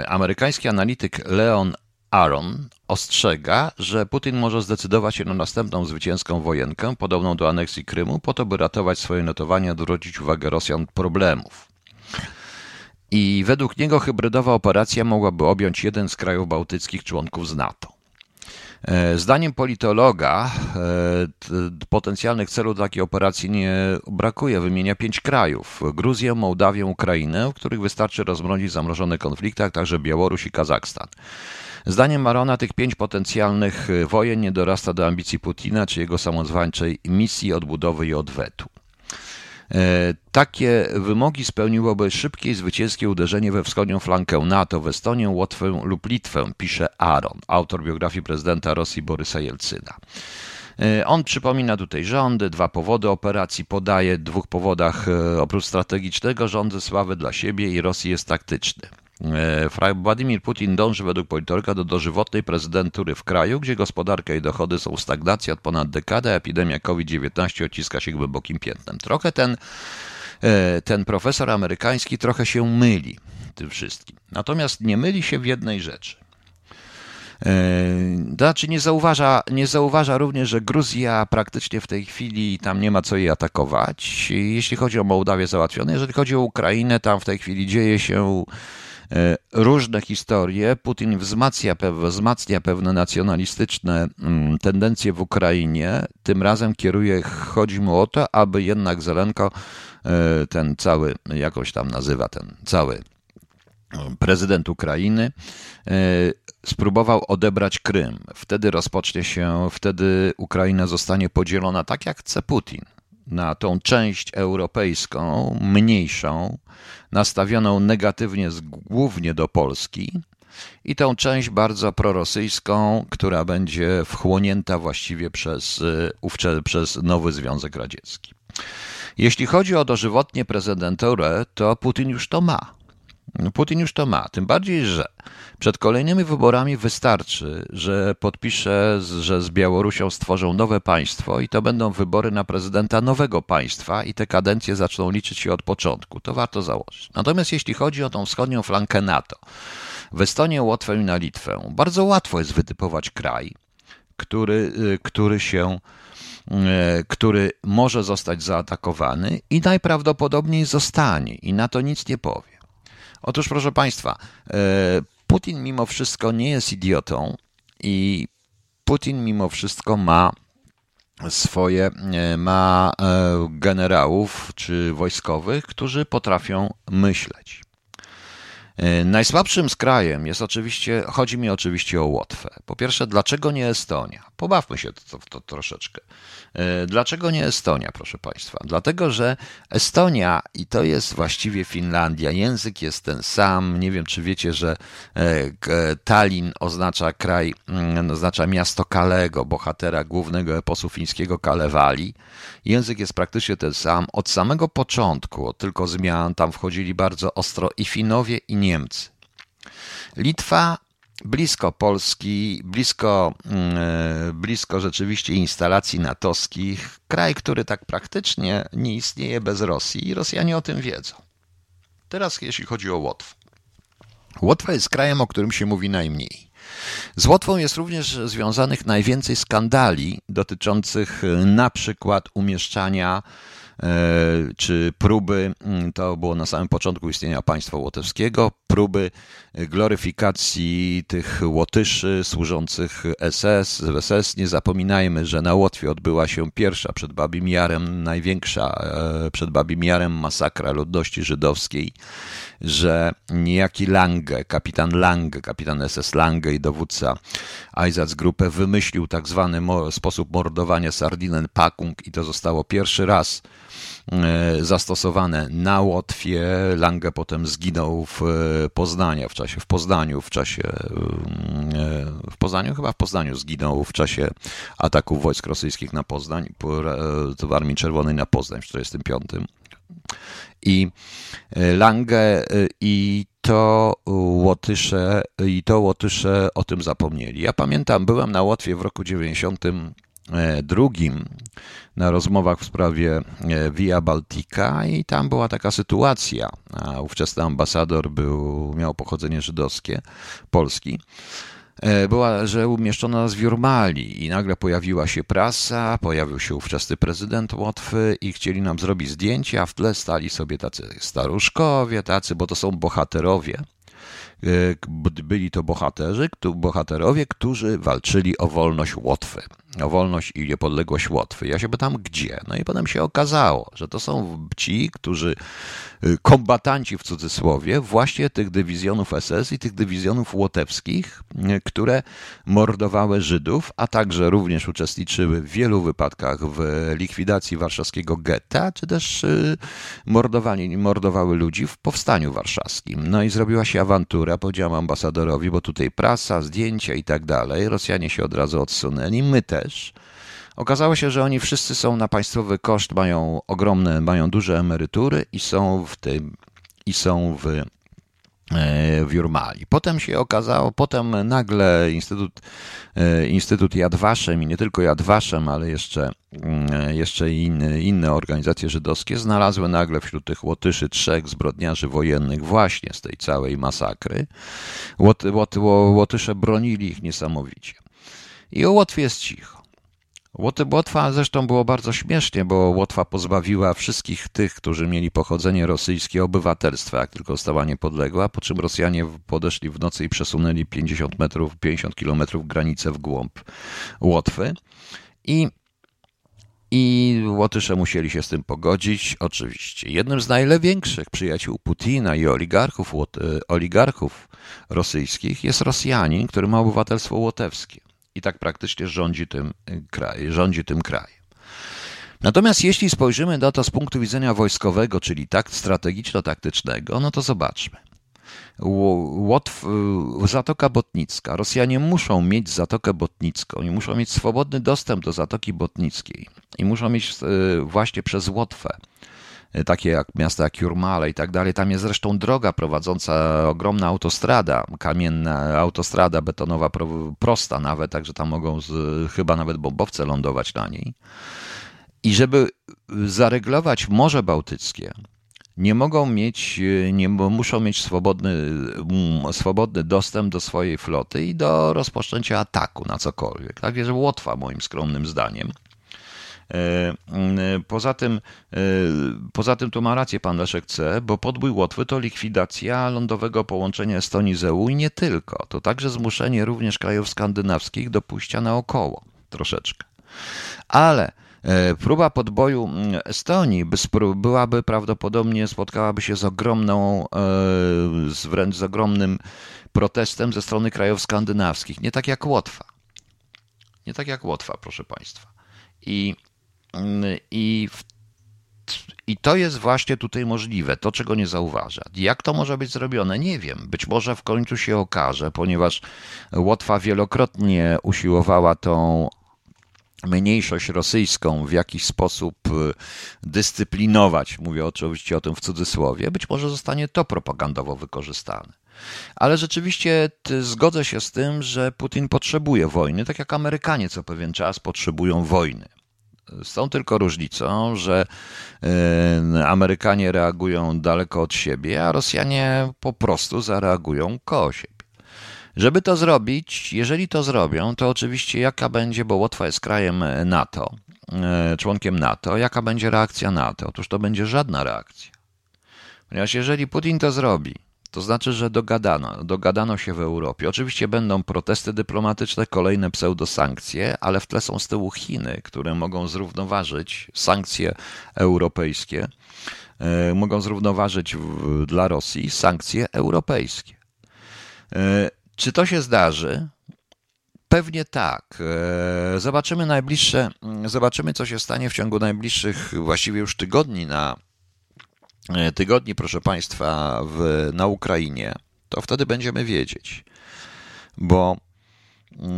amerykański analityk Leon Aaron ostrzega, że Putin może zdecydować się na następną zwycięską wojenkę, podobną do aneksji Krymu, po to, by ratować swoje notowania, odwrócić uwagę Rosjan problemów. I według niego hybrydowa operacja mogłaby objąć jeden z krajów bałtyckich członków z NATO. E, zdaniem politologa e, potencjalnych celów takiej operacji nie brakuje. Wymienia pięć krajów: Gruzję, Mołdawię, Ukrainę, w których wystarczy rozmrozić zamrożone konflikty, a także Białoruś i Kazachstan. Zdaniem Marona tych pięć potencjalnych y, wojen nie dorasta do ambicji Putina czy jego samozwańczej misji odbudowy i odwetu. E, takie wymogi spełniłoby szybkie i zwycięskie uderzenie we wschodnią flankę NATO, w Estonię, Łotwę lub Litwę, pisze Aaron, autor biografii prezydenta Rosji Borysa Jelcyna. E, on przypomina tutaj rządy, dwa powody operacji podaje, dwóch powodach e, oprócz strategicznego rządy sławy dla siebie i Rosji jest taktyczny. E, Władimir Putin dąży według polityka do dożywotnej prezydentury w kraju, gdzie gospodarka i dochody są w stagnacji od ponad dekady, a epidemia COVID-19 odciska się głębokim piętnem. Trochę ten, e, ten profesor amerykański trochę się myli tym wszystkim. Natomiast nie myli się w jednej rzeczy. E, znaczy nie zauważa, nie zauważa również, że Gruzja praktycznie w tej chwili tam nie ma co jej atakować. Jeśli chodzi o Mołdawię załatwione, jeżeli chodzi o Ukrainę, tam w tej chwili dzieje się różne historie. Putin wzmacnia, wzmacnia pewne nacjonalistyczne mm, tendencje w Ukrainie. Tym razem kieruje, chodzi mu o to, aby jednak Zelenko, e, ten cały, jakoś tam nazywa ten cały prezydent Ukrainy, e, spróbował odebrać Krym. Wtedy rozpocznie się, wtedy Ukraina zostanie podzielona tak jak chce Putin na tą część europejską, mniejszą, nastawioną negatywnie głównie do Polski, i tą część bardzo prorosyjską, która będzie wchłonięta właściwie przez, przez nowy Związek Radziecki. Jeśli chodzi o dożywotnie prezydenturę, to Putin już to ma. Putin już to ma. Tym bardziej, że przed kolejnymi wyborami wystarczy, że podpisze, że z Białorusią stworzą nowe państwo i to będą wybory na prezydenta nowego państwa i te kadencje zaczną liczyć się od początku. To warto założyć. Natomiast jeśli chodzi o tą wschodnią flankę NATO, w Estonię, Łotwę i na Litwę, bardzo łatwo jest wytypować kraj, który, y, który się y, który może zostać zaatakowany i najprawdopodobniej zostanie i na to nic nie powie. Otóż, proszę Państwa, e, Putin mimo wszystko nie jest idiotą i Putin mimo wszystko ma swoje, e, ma e, generałów czy wojskowych, którzy potrafią myśleć. Najsłabszym z krajem jest oczywiście, chodzi mi oczywiście o Łotwę. Po pierwsze, dlaczego nie Estonia? Pobawmy się to, to, to troszeczkę. E, dlaczego nie Estonia, proszę Państwa? Dlatego, że Estonia i to jest właściwie Finlandia. Język jest ten sam. Nie wiem, czy wiecie, że e, Tallinn oznacza kraj, mm, oznacza miasto Kalego, bohatera głównego eposu fińskiego Kalewali. Język jest praktycznie ten sam. Od samego początku, od tylko zmian, tam wchodzili bardzo ostro i Finowie, i Niemcy. Litwa blisko Polski, blisko, mm, e, blisko rzeczywiście instalacji natowskich, kraj, który tak praktycznie nie istnieje bez Rosji i Rosjanie o tym wiedzą. Teraz jeśli chodzi o Łotwę. Łotwa jest krajem, o którym się mówi najmniej. Z Łotwą jest również związanych najwięcej skandali dotyczących e, na przykład umieszczania czy próby, mm, to było na samym początku istnienia państwa łotewskiego, próby gloryfikacji tych Łotyszy służących SS, SS. Nie zapominajmy, że na Łotwie odbyła się pierwsza przed Babim Jarem, największa e, przed Babim Jarem masakra ludności żydowskiej, że niejaki Lange, kapitan Lange, kapitan SS Lange i dowódca Einsatzgruppe wymyślił tak zwany sposób mordowania Sardinen Pakung i to zostało pierwszy raz E, zastosowane na Łotwie. Lange potem zginął w e, Poznaniu, w czasie w Poznaniu, w czasie e, w Poznaniu, chyba w Poznaniu zginął w czasie ataków wojsk rosyjskich na Poznań, w Armii Czerwonej na Poznań w 1945. I Lange i to Łotysze, i to Łotysze o tym zapomnieli. Ja pamiętam, byłem na Łotwie w roku 90 E, na rozmowach w sprawie e, Via Baltica i tam była taka sytuacja. A ówczesny ambasador był, miał pochodzenie żydowskie, polski. E, była, że umieszczono nas w Jurmali i nagle pojawiła się prasa, pojawił się ówczesny prezydent Łotwy i chcieli nam zrobić zdjęcie, a w tle stali sobie tacy staruszkowie, tacy, bo to są bohaterowie. Byli to bohaterzy, bohaterowie, którzy walczyli o wolność Łotwy o wolność i niepodległość Łotwy. Ja się pytam, gdzie? No i potem się okazało, że to są ci, którzy, y, kombatanci w cudzysłowie, właśnie tych dywizjonów SS i tych dywizjonów łotewskich, y, które mordowały Żydów, a także również uczestniczyły w wielu wypadkach w likwidacji warszawskiego getta, czy też y, mordowali, mordowały ludzi w powstaniu warszawskim. No i zrobiła się awantura, powiedziałam ambasadorowi, bo tutaj prasa, zdjęcia i tak dalej. Rosjanie się od razu odsunęli, my też też. Okazało się, że oni wszyscy są na państwowy koszt, mają ogromne, mają duże emerytury i są w tym, i są w, e, w Jurmali. Potem się okazało, potem nagle Instytut, e, Instytut Yad i nie tylko Yad Vashem, ale jeszcze, mm, jeszcze inne, inne organizacje żydowskie znalazły nagle wśród tych Łotyszy trzech zbrodniarzy wojennych właśnie z tej całej masakry. Łot, Łot, Łotysze bronili ich niesamowicie. I o Łotwie jest cicho. Łotwa zresztą było bardzo śmiesznie, bo Łotwa pozbawiła wszystkich tych, którzy mieli pochodzenie rosyjskie, obywatelstwa, jak tylko została niepodległa, po czym Rosjanie podeszli w nocy i przesunęli 50 metrów, 50 kilometrów granicę w głąb Łotwy. I I Łotysze musieli się z tym pogodzić, oczywiście. Jednym z największych przyjaciół Putina i oligarchów, oligarchów rosyjskich jest Rosjanin, który ma obywatelstwo łotewskie i tak praktycznie rządzi tym, kraj, rządzi tym krajem. Natomiast jeśli spojrzymy na to z punktu widzenia wojskowego, czyli tak strategiczno-taktycznego, no to zobaczmy. Łotw, y, Zatoka Botnicka. Rosjanie muszą mieć Zatokę Botnicką i muszą mieć swobodny dostęp do Zatoki Botnickiej i muszą mieć y, właśnie przez Łotwę y, takie jak miasta jak Jurmale i tak dalej. Tam jest zresztą droga prowadząca, ogromna autostrada, kamienna autostrada betonowa, prosta nawet, także tam mogą z, chyba nawet bombowce lądować na niej. I żeby zareglować Morze Bałtyckie, nie mogą mieć, nie muszą mieć swobodny, swobodny dostęp do swojej floty i do rozpoczęcia ataku na cokolwiek. Tak jest Łotwa, moim skromnym zdaniem. E, mm, poza tym, e, poza tym tu ma rację pan Leszek C., bo podbój Łotwy to likwidacja lądowego połączenia Estonii z EU i nie tylko. To także zmuszenie również krajów skandynawskich do pójścia naokoło troszeczkę. Ale E, próba podboju mm, Estonii byłaby prawdopodobnie spotkałaby się z ogromną, e, wręcz z ogromnym protestem ze strony krajów skandynawskich. Nie tak jak Łotwa. Nie tak jak Łotwa, proszę Państwa. I, i, i to jest właśnie tutaj możliwe, to czego nie zauważa. Jak to może być zrobione? Nie wiem. Być może w końcu się okaże, ponieważ Łotwa wielokrotnie usiłowała tą mniejszość rosyjską w jakiś sposób y, dyscyplinować, mówię oczywiście o tym w cudzysłowie, być może zostanie to propagandowo wykorzystane. Ale rzeczywiście zgodzę się z tym, że Putin potrzebuje wojny, tak jak Amerykanie co pewien czas potrzebują wojny. Z tą tylko różnicą, że y, Amerykanie reagują daleko od siebie, a Rosjanie po prostu zareagują koło siebie. Żeby to zrobić, jeżeli to zrobią, to oczywiście jaka będzie, bo Łotwa jest krajem NATO, e, członkiem NATO, jaka będzie reakcja NATO? Otóż to będzie żadna reakcja. Ponieważ jeżeli Putin to zrobi, to znaczy, że dogadano, dogadano się w Europie. Oczywiście będą protesty dyplomatyczne, kolejne pseudosankcje, ale w tle są z tyłu Chiny, które mogą zrównoważyć sankcje europejskie, e, mogą zrównoważyć w, dla Rosji sankcje europejskie. E, czy to się zdarzy? Pewnie tak. E, zobaczymy najbliższe, zobaczymy co się stanie w ciągu najbliższych właściwie już tygodni na tygodni, proszę Państwa, w, na Ukrainie. To wtedy będziemy wiedzieć. Bo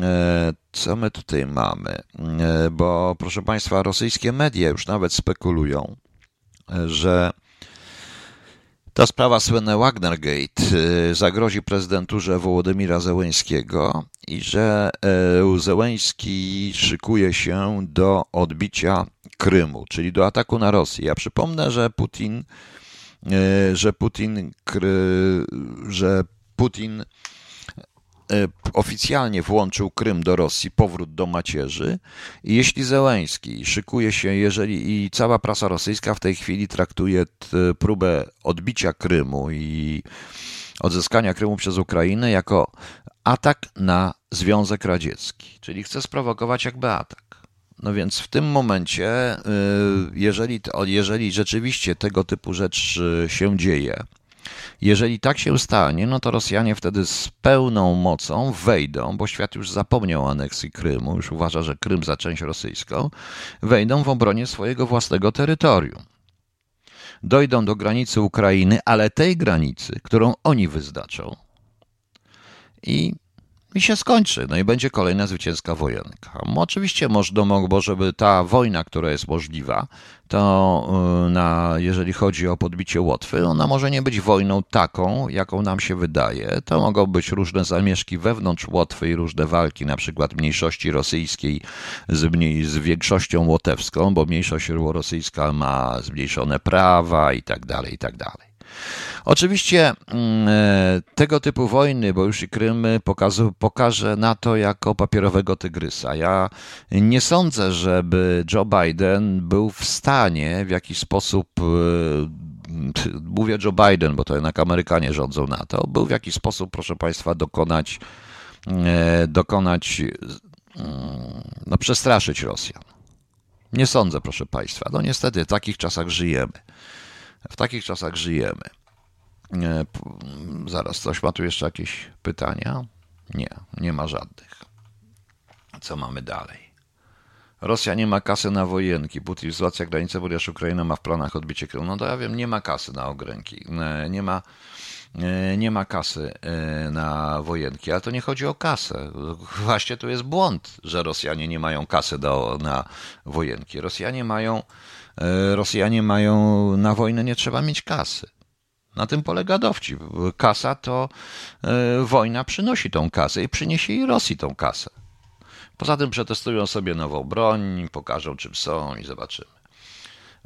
e, co my tutaj mamy? Bo proszę Państwa, rosyjskie media już nawet spekulują, że ta sprawa słynne Wagnergate zagrozi prezydenturze Wołodymira Zełęńskiego i że e, Zełęński szykuje się do odbicia Krymu, czyli do ataku na Rosję. Ja przypomnę, że Putin, e, że Putin, że Putin E, oficjalnie włączył Krym do Rosji, powrót do macierzy. I jeśli Zełański szykuje się, jeżeli i cała prasa rosyjska w tej chwili traktuje próbę odbicia Krymu i odzyskania Krymu przez Ukrainę jako atak na Związek Radziecki, czyli chce sprowokować jakby atak. No więc w tym momencie, y, jeżeli, jeżeli rzeczywiście tego typu rzecz y, się dzieje, jeżeli tak się stanie, no to Rosjanie wtedy z pełną mocą wejdą, bo świat już zapomniał o aneksji Krymu, już uważa, że Krym za część rosyjską, wejdą w obronie swojego własnego terytorium. Dojdą do granicy Ukrainy, ale tej granicy, którą oni wyznaczą. I i się skończy. No i będzie kolejna zwycięska wojenka. Oczywiście można, bo żeby ta wojna, która jest możliwa, to y, na, jeżeli chodzi o podbicie Łotwy, ona może nie być wojną taką, jaką nam się wydaje. To mogą być różne zamieszki wewnątrz Łotwy i różne walki, na przykład mniejszości rosyjskiej z, mniej, z większością łotewską, bo mniejszość rosyjska ma zmniejszone prawa i tak dalej, i tak dalej. Oczywiście mm, e, tego typu wojny, bo już i Krym pokaże, pokaże NATO jako papierowego tygrysa. Ja nie sądzę, żeby Joe Biden był w stanie w jakiś sposób e, mówię Joe Biden, bo to jednak Amerykanie rządzą NATO, był w jakiś sposób, proszę Państwa, dokonać, e, dokonać, no, przestraszyć Rosjan. Nie sądzę, proszę Państwa. No niestety w takich czasach żyjemy. W takich czasach żyjemy. E, zaraz, coś ma tu jeszcze jakieś pytania? Nie, nie ma żadnych. Co mamy dalej? Rosja nie ma kasy na wojenki. Putin wzmacnia granicę, ponieważ Ukraina ma w planach odbicie Krymu. No to ja wiem, nie ma kasy na ogręki. E, nie ma, e, nie ma kasy na wojenki, ale to nie chodzi o kasę. Właśnie to jest błąd, że Rosjanie nie mają kasy do, na wojenki. Rosjanie mają, Rosjanie mają na wojnę nie trzeba mieć kasy. Na tym polega dowcip. Kasa to wojna przynosi tą kasę i przyniesie i Rosji tą kasę. Poza tym przetestują sobie nową broń, pokażą czym są i zobaczymy.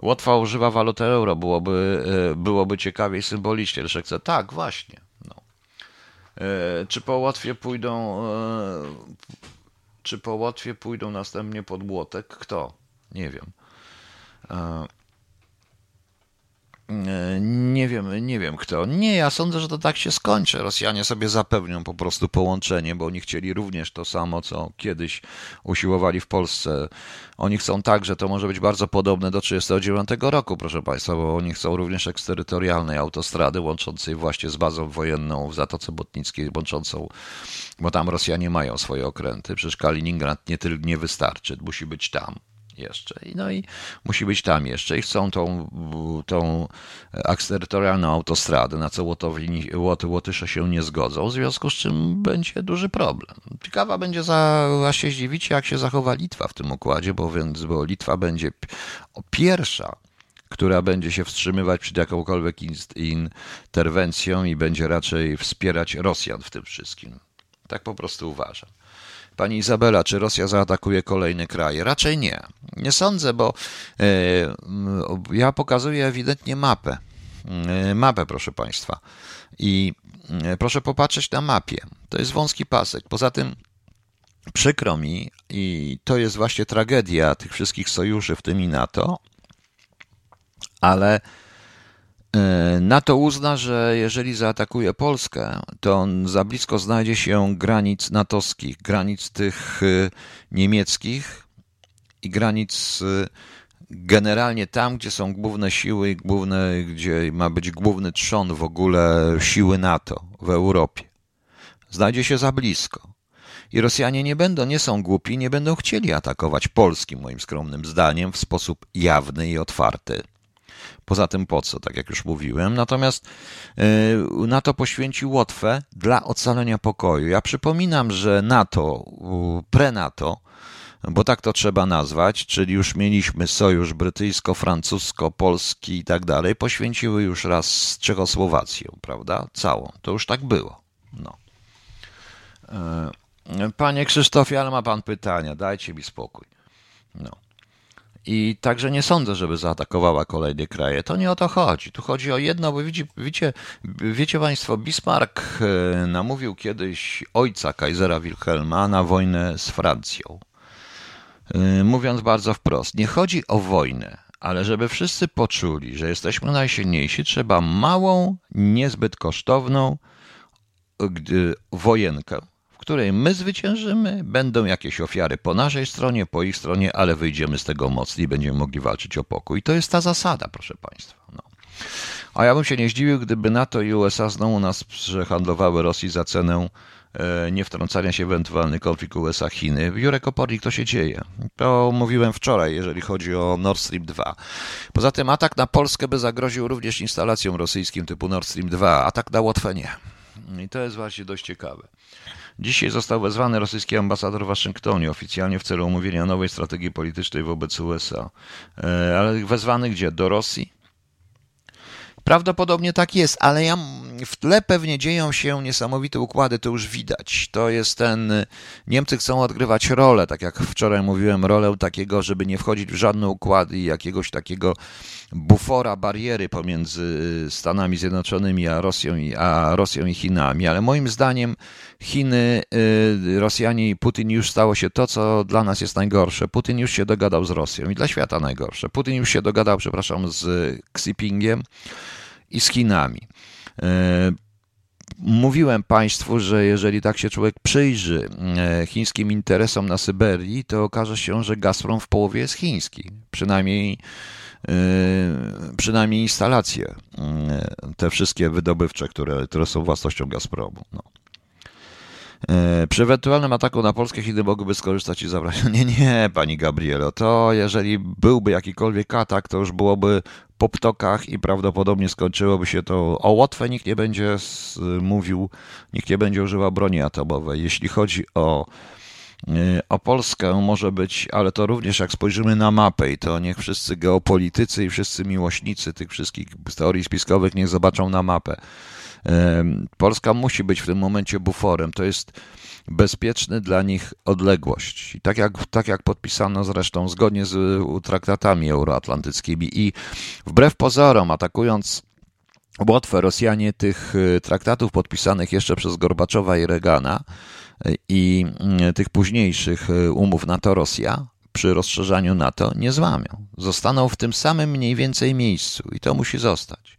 Łotwa używa waluty euro, byłoby, e, byłoby ciekawiej symbolicznie. Leszek chce, tak, właśnie. No. E, czy po Łotwie pójdą, e, czy po Łotwie pójdą następnie pod Młotek? Kto? Nie wiem. E, nie wiem, nie wiem kto. Nie, ja sądzę, że to tak się skończy. Rosjanie sobie zapewnią po prostu połączenie, bo oni chcieli również to samo, co kiedyś usiłowali w Polsce. Oni chcą tak, że to może być bardzo podobne do 1939 roku, proszę Państwa, bo oni chcą również eksterytorialnej autostrady łączącej właśnie z bazą wojenną w Zatoce Botnickiej, łączącą, bo tam Rosjanie mają swoje okręty. Przecież Kaliningrad nie, nie wystarczy, musi być tam jeszcze. No i musi być tam jeszcze. I chcą tą, tą eksterytorialną autostradę, na co Łotowi, Łot, Łotysze się nie zgodzą, w związku z czym będzie duży problem. Ciekawa będzie za, się zdziwicie, jak się zachowa Litwa w tym układzie, bo, więc, bo Litwa będzie pierwsza która będzie się wstrzymywać przed jakąkolwiek interwencją i będzie raczej wspierać Rosjan w tym wszystkim. Tak po prostu uważam. Pani Izabela, czy Rosja zaatakuje kolejne kraje? Raczej nie. Nie sądzę, bo e, ja pokazuję ewidentnie mapę. E, mapę, proszę Państwa. I e, proszę popatrzeć na mapie. To jest wąski pasek. Poza tym przykro mi, i to jest właśnie tragedia tych wszystkich sojuszy, w tym i NATO, ale NATO uzna, że jeżeli zaatakuje Polskę, to on za blisko znajdzie się granic natowskich, granic tych e, niemieckich i granic e, generalnie tam, gdzie są główne siły, główne, gdzie ma być główny trzon w ogóle siły NATO w Europie. Znajdzie się za blisko. I Rosjanie nie będą, nie są głupi, nie będą chcieli atakować Polski, moim skromnym zdaniem, w sposób jawny i otwarty. Poza tym po co, tak jak już mówiłem. Natomiast e, NATO poświęcił Łotwę dla ocalenia pokoju. Ja przypominam, że NATO, pre-NATO, bo tak to trzeba nazwać, czyli już mieliśmy sojusz brytyjsko-francusko-polski i tak dalej, poświęciły już raz Czechosłowację, prawda? Całą. To już tak było. No. E, panie Krzysztofie, ale ma pan pytania, dajcie mi spokój. No. I także nie sądzę, żeby zaatakowała kolejne kraje. To nie o to chodzi. Tu chodzi o jedno, bo wiecie, wiecie, wiecie Państwo, Bismarck e, namówił kiedyś ojca Kaisera Wilhelma na wojnę z Francją. E, mówiąc bardzo wprost, nie chodzi o wojnę, ale żeby wszyscy poczuli, że jesteśmy najsilniejsi, trzeba małą, niezbyt kosztowną wojenkę której my zwyciężymy, będą jakieś ofiary po naszej stronie, po ich stronie, ale wyjdziemy z tego mocni będziemy mogli walczyć o pokój. To jest ta zasada, proszę Państwa. No. A ja bym się nie zdziwił, gdyby NATO i USA znowu nas przehandlowały Rosji za cenę e, niewtrącania się w ewentualny konflikt USA-Chiny. Jurek Opornik, to się dzieje. To mówiłem wczoraj, jeżeli chodzi o Nord Stream 2. Poza tym atak na Polskę by zagroził również instalacjom rosyjskim typu Nord Stream 2, atak na Łotwę nie. I to jest właśnie dość ciekawe. Dzisiaj został wezwany rosyjski ambasador w Waszyngtonie oficjalnie w celu omówienia nowej strategii politycznej wobec USA. E, ale wezwany gdzie? Do Rosji? Prawdopodobnie tak jest, ale ja, w tle pewnie dzieją się niesamowite układy, to już widać. To jest ten. Niemcy chcą odgrywać rolę, tak jak wczoraj mówiłem, rolę takiego, żeby nie wchodzić w żadne układy i jakiegoś takiego bufora, bariery pomiędzy Stanami Zjednoczonymi a Rosją i, a Rosją i Chinami. Ale moim zdaniem Chiny, y, Rosjanie i Putin już stało się to, co dla nas jest najgorsze. Putin już się dogadał z Rosją i dla świata najgorsze. Putin już się dogadał, przepraszam, z Xi Jinpingiem i z Chinami. E, mówiłem Państwu, że jeżeli tak się człowiek przyjrzy e, chińskim interesom na Syberii, to okaże się, że Gazprom w połowie jest chiński. Przynajmniej, e, przynajmniej instalacje, te wszystkie wydobywcze, które, które są własnością Gazpromu. No. Przy ewentualnym ataku na Polskę Chiny mogłyby skorzystać i zabrać. Nie, nie, pani Gabrielo, to jeżeli byłby jakikolwiek atak, to już byłoby po ptokach i prawdopodobnie skończyłoby się to. O Łotwę nikt nie będzie mówił, nikt nie będzie używał broni atomowej. Jeśli chodzi o, y, o Polskę, może być, ale to również jak spojrzymy na mapę i to niech wszyscy geopolitycy i wszyscy miłośnicy tych wszystkich teorii spiskowych niech zobaczą na mapę. Polska musi być w tym momencie buforem. To jest bezpieczny dla nich odległość. I tak jak, tak jak podpisano zresztą zgodnie z traktatami euroatlantyckimi i wbrew pozorom, atakując Łotwę, Rosjanie tych y, traktatów podpisanych jeszcze przez Gorbaczowa i Reagana y, i y, tych późniejszych umów NATO-Rosja przy rozszerzaniu NATO nie złamią. Zostaną w tym samym mniej więcej miejscu i to musi zostać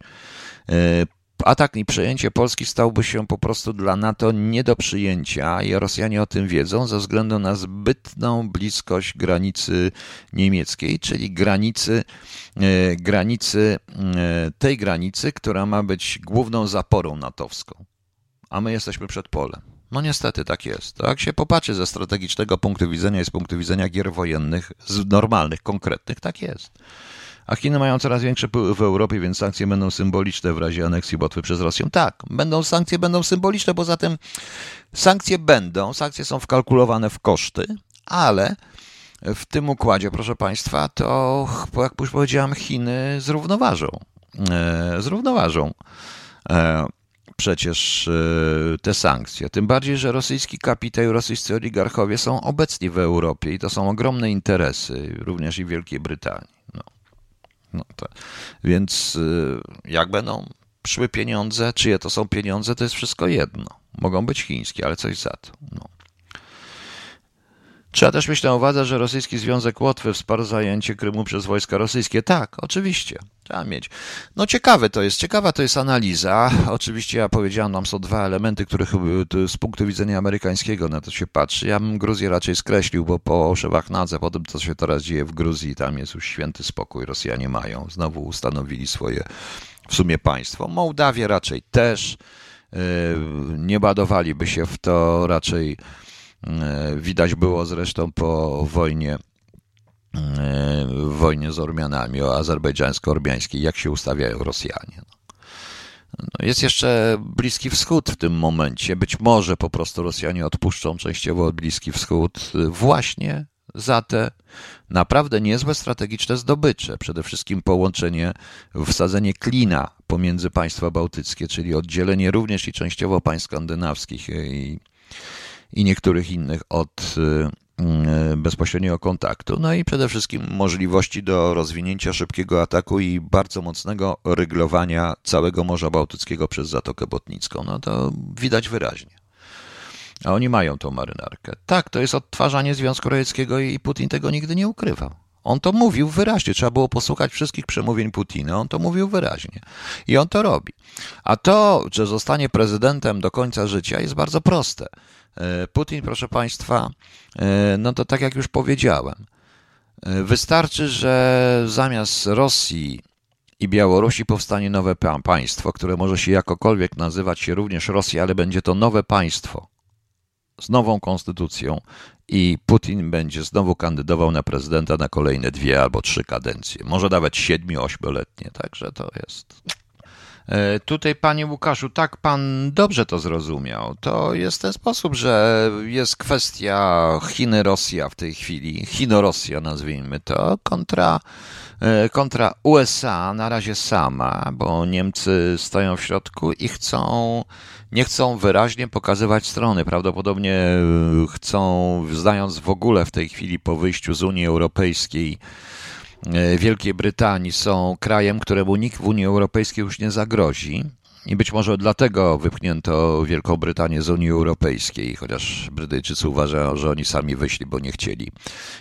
atak i przejęcie Polski stałby się po prostu dla NATO nie do przyjęcia i Rosjanie o tym wiedzą ze względu na zbytną bliskość granicy niemieckiej, czyli granicy, e, granicy e, tej granicy, która ma być główną zaporą natowską. A my jesteśmy przed polem. No niestety tak jest. Jak się popatrzy ze strategicznego punktu widzenia i z punktu widzenia gier wojennych, z normalnych, konkretnych, tak jest. A Chiny mają coraz większy wpływ w Europie, więc sankcje będą symboliczne w razie aneksji Botwy przez Rosję. Tak, będą sankcje, będą symboliczne, poza tym sankcje będą, sankcje są wkalkulowane w koszty, ale w tym układzie, proszę Państwa, to jak już powiedziałem, Chiny zrównoważą. E, zrównoważą e, przecież e, te sankcje. Tym bardziej, że rosyjski kapitał i rosyjscy oligarchowie są obecni w Europie i to są ogromne interesy, również i Wielkiej Brytanii. No to, więc y, jak będą szły pieniądze, czyje to są pieniądze, to jest wszystko jedno. Mogą być chińskie, ale coś za to. No. Trzeba też mieć na uwadze, że rosyjski Związek Łotwy wsparł zajęcie Krymu przez wojska rosyjskie. Tak, oczywiście. Trzeba mieć. No ciekawe to jest, ciekawa to jest analiza. Oczywiście ja powiedziałem, nam są dwa elementy, których z punktu widzenia amerykańskiego na to się patrzy. Ja bym Gruzję raczej skreślił, bo po Szewachnadze, po tym, co się teraz dzieje w Gruzji, tam jest już święty spokój. Rosjanie mają, znowu ustanowili swoje w sumie państwo. Mołdawie raczej też. Yy, nie badowaliby się w to raczej widać było zresztą po wojnie e, wojnie z Ormianami, o azerbejdżańsko-ormiańskiej, jak się ustawiają Rosjanie. No. no, jest jeszcze Bliski Wschód w tym momencie. Być może po prostu Rosjanie odpuszczą częściowo Bliski Wschód właśnie za te naprawdę niezłe strategiczne zdobycze. Przede wszystkim połączenie, wsadzenie klina pomiędzy państwa bałtyckie, czyli oddzielenie również i częściowo państw skandynawskich i i niektórych innych od y, y, bezpośredniego kontaktu. No i przede wszystkim możliwości do rozwinięcia szybkiego ataku i bardzo mocnego ryglowania całego Morza Bałtyckiego przez Zatokę Botnicką. No to widać wyraźnie. A oni mają tą marynarkę. Tak, to jest odtwarzanie Związku Radzieckiego i Putin tego nigdy nie ukrywał. On to mówił wyraźnie, trzeba było posłuchać wszystkich przemówień Putina, on to mówił wyraźnie i on to robi. A to, że zostanie prezydentem do końca życia jest bardzo proste. E, Putin, proszę Państwa, e, no to tak jak już powiedziałem, e, wystarczy, że zamiast Rosji i Białorusi powstanie nowe państwo, które może się jakokolwiek nazywać się również Rosja, ale będzie to nowe państwo z nową konstytucją i Putin będzie znowu kandydował na prezydenta na kolejne dwie albo trzy kadencje, może nawet siedmiu, ośmioletnie, także to jest. E, tutaj, panie Łukaszu, tak pan dobrze to zrozumiał. To jest ten sposób, że jest kwestia Chiny-Rosja w tej chwili, Chino-Rosja nazwijmy to, kontra, e, kontra USA na razie sama, bo Niemcy stoją w środku i chcą, nie chcą wyraźnie pokazywać strony. Prawdopodobnie e, chcą, zdając w ogóle w tej chwili po wyjściu z Unii Europejskiej, Wielkiej Brytanii są krajem, któremu nikt w Unii Europejskiej już nie zagrozi. I być może dlatego wypchnięto Wielką Brytanię z Unii Europejskiej, chociaż Brytyjczycy uważają, że oni sami wyszli, bo nie chcieli.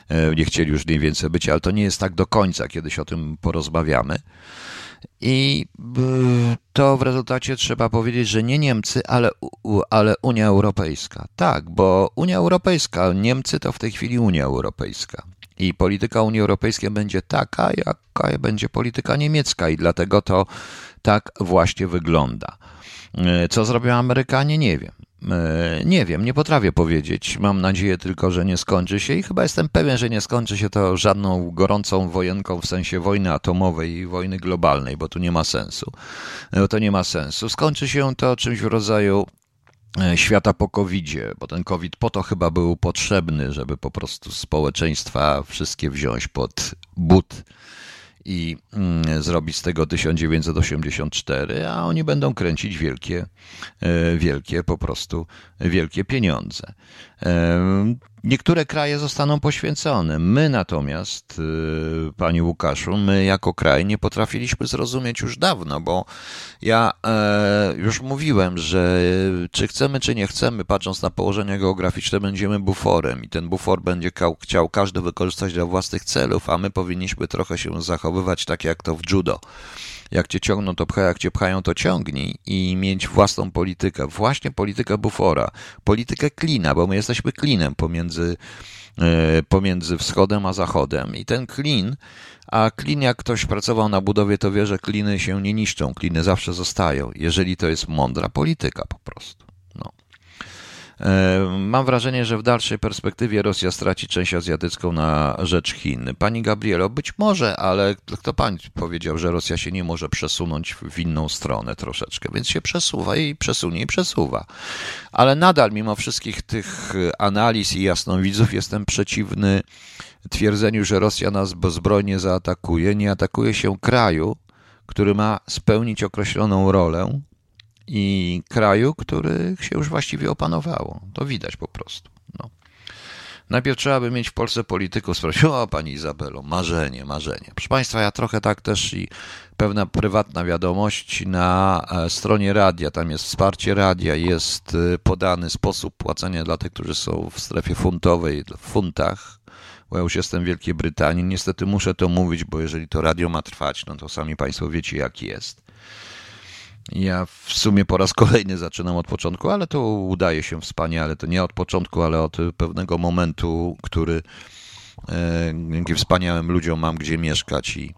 E, nie chcieli już mniej więcej być, ale to nie jest tak do końca, kiedyś o tym porozmawiamy. I to w rezultacie trzeba powiedzieć, że nie Niemcy, ale, ale Unia Europejska. Tak, bo Unia Europejska, Niemcy to w tej chwili Unia Europejska. I polityka Unii Europejskiej będzie taka, jaka będzie polityka niemiecka, i dlatego to tak właśnie wygląda. Co zrobią Amerykanie, nie wiem. E, nie wiem, nie potrafię powiedzieć. Mam nadzieję tylko, że nie skończy się i chyba jestem pewien, że nie skończy się to żadną gorącą wojenką w sensie wojny atomowej i wojny globalnej, bo tu nie ma sensu. Bo to nie ma sensu. Skończy się to czymś w rodzaju e, świata po COVID-zie, bo ten COVID po to chyba był potrzebny, żeby po prostu społeczeństwa wszystkie wziąć pod but i mm, zrobić z tego 1984, a oni będą kręcić wielkie, e, wielkie po prostu wielkie pieniądze. E, niektóre kraje zostaną poświęcone. My natomiast, e, panie Łukaszu, my jako kraj nie potrafiliśmy zrozumieć już dawno, bo ja już mówiłem, że czy chcemy, czy nie chcemy, patrząc na położenie geograficzne, będziemy buforem i ten bufor będzie chciał każdy wykorzystać dla własnych celów, a my powinniśmy trochę się zachowywać tak jak to w judo jak cię ciągną, to pcha, jak cię pchają, to ciągnij i mieć własną politykę. Właśnie politykę bufora, politykę klina, bo my jesteśmy klinem pomiędzy, e, pomiędzy wschodem a zachodem. I ten klin, a klin, jak ktoś pracował na budowie, to wie, że kliny się nie niszczą, kliny zawsze zostają, jeżeli to jest mądra polityka po prostu. E, mam wrażenie, że w dalszej perspektywie Rosja straci część azjatycką na rzecz Chin. Pani Gabrielo, być może, ale kto pani powiedział, że Rosja się nie może przesunąć w inną stronę troszeczkę, więc się przesuwa i przesunie i przesuwa. Ale nadal, mimo wszystkich tych analiz i jasnowidzów, jestem przeciwny twierdzeniu, że Rosja nas bezbrojnie zaatakuje. Nie atakuje się kraju, który ma spełnić określoną rolę, i kraju, który się już właściwie opanowało. To widać po prostu. No. Najpierw trzeba by mieć w Polsce polityków. Sprawdzić, o pani Izabelo, marzenie, marzenie. Proszę Państwa, ja trochę tak też i pewna prywatna wiadomość na e, stronie radia, tam jest wsparcie radia, jest e, podany sposób płacenia dla tych, którzy są w strefie funtowej, w funtach, bo ja już jestem w Wielkiej Brytanii. Niestety muszę to mówić, bo jeżeli to radio ma trwać, no to sami Państwo wiecie, jak jest. Ja w sumie po raz kolejny zaczynam od początku, ale to udaje się wspaniale. To nie od początku, ale od pewnego momentu, który e, dzięki wspaniałym ludziom mam gdzie mieszkać i,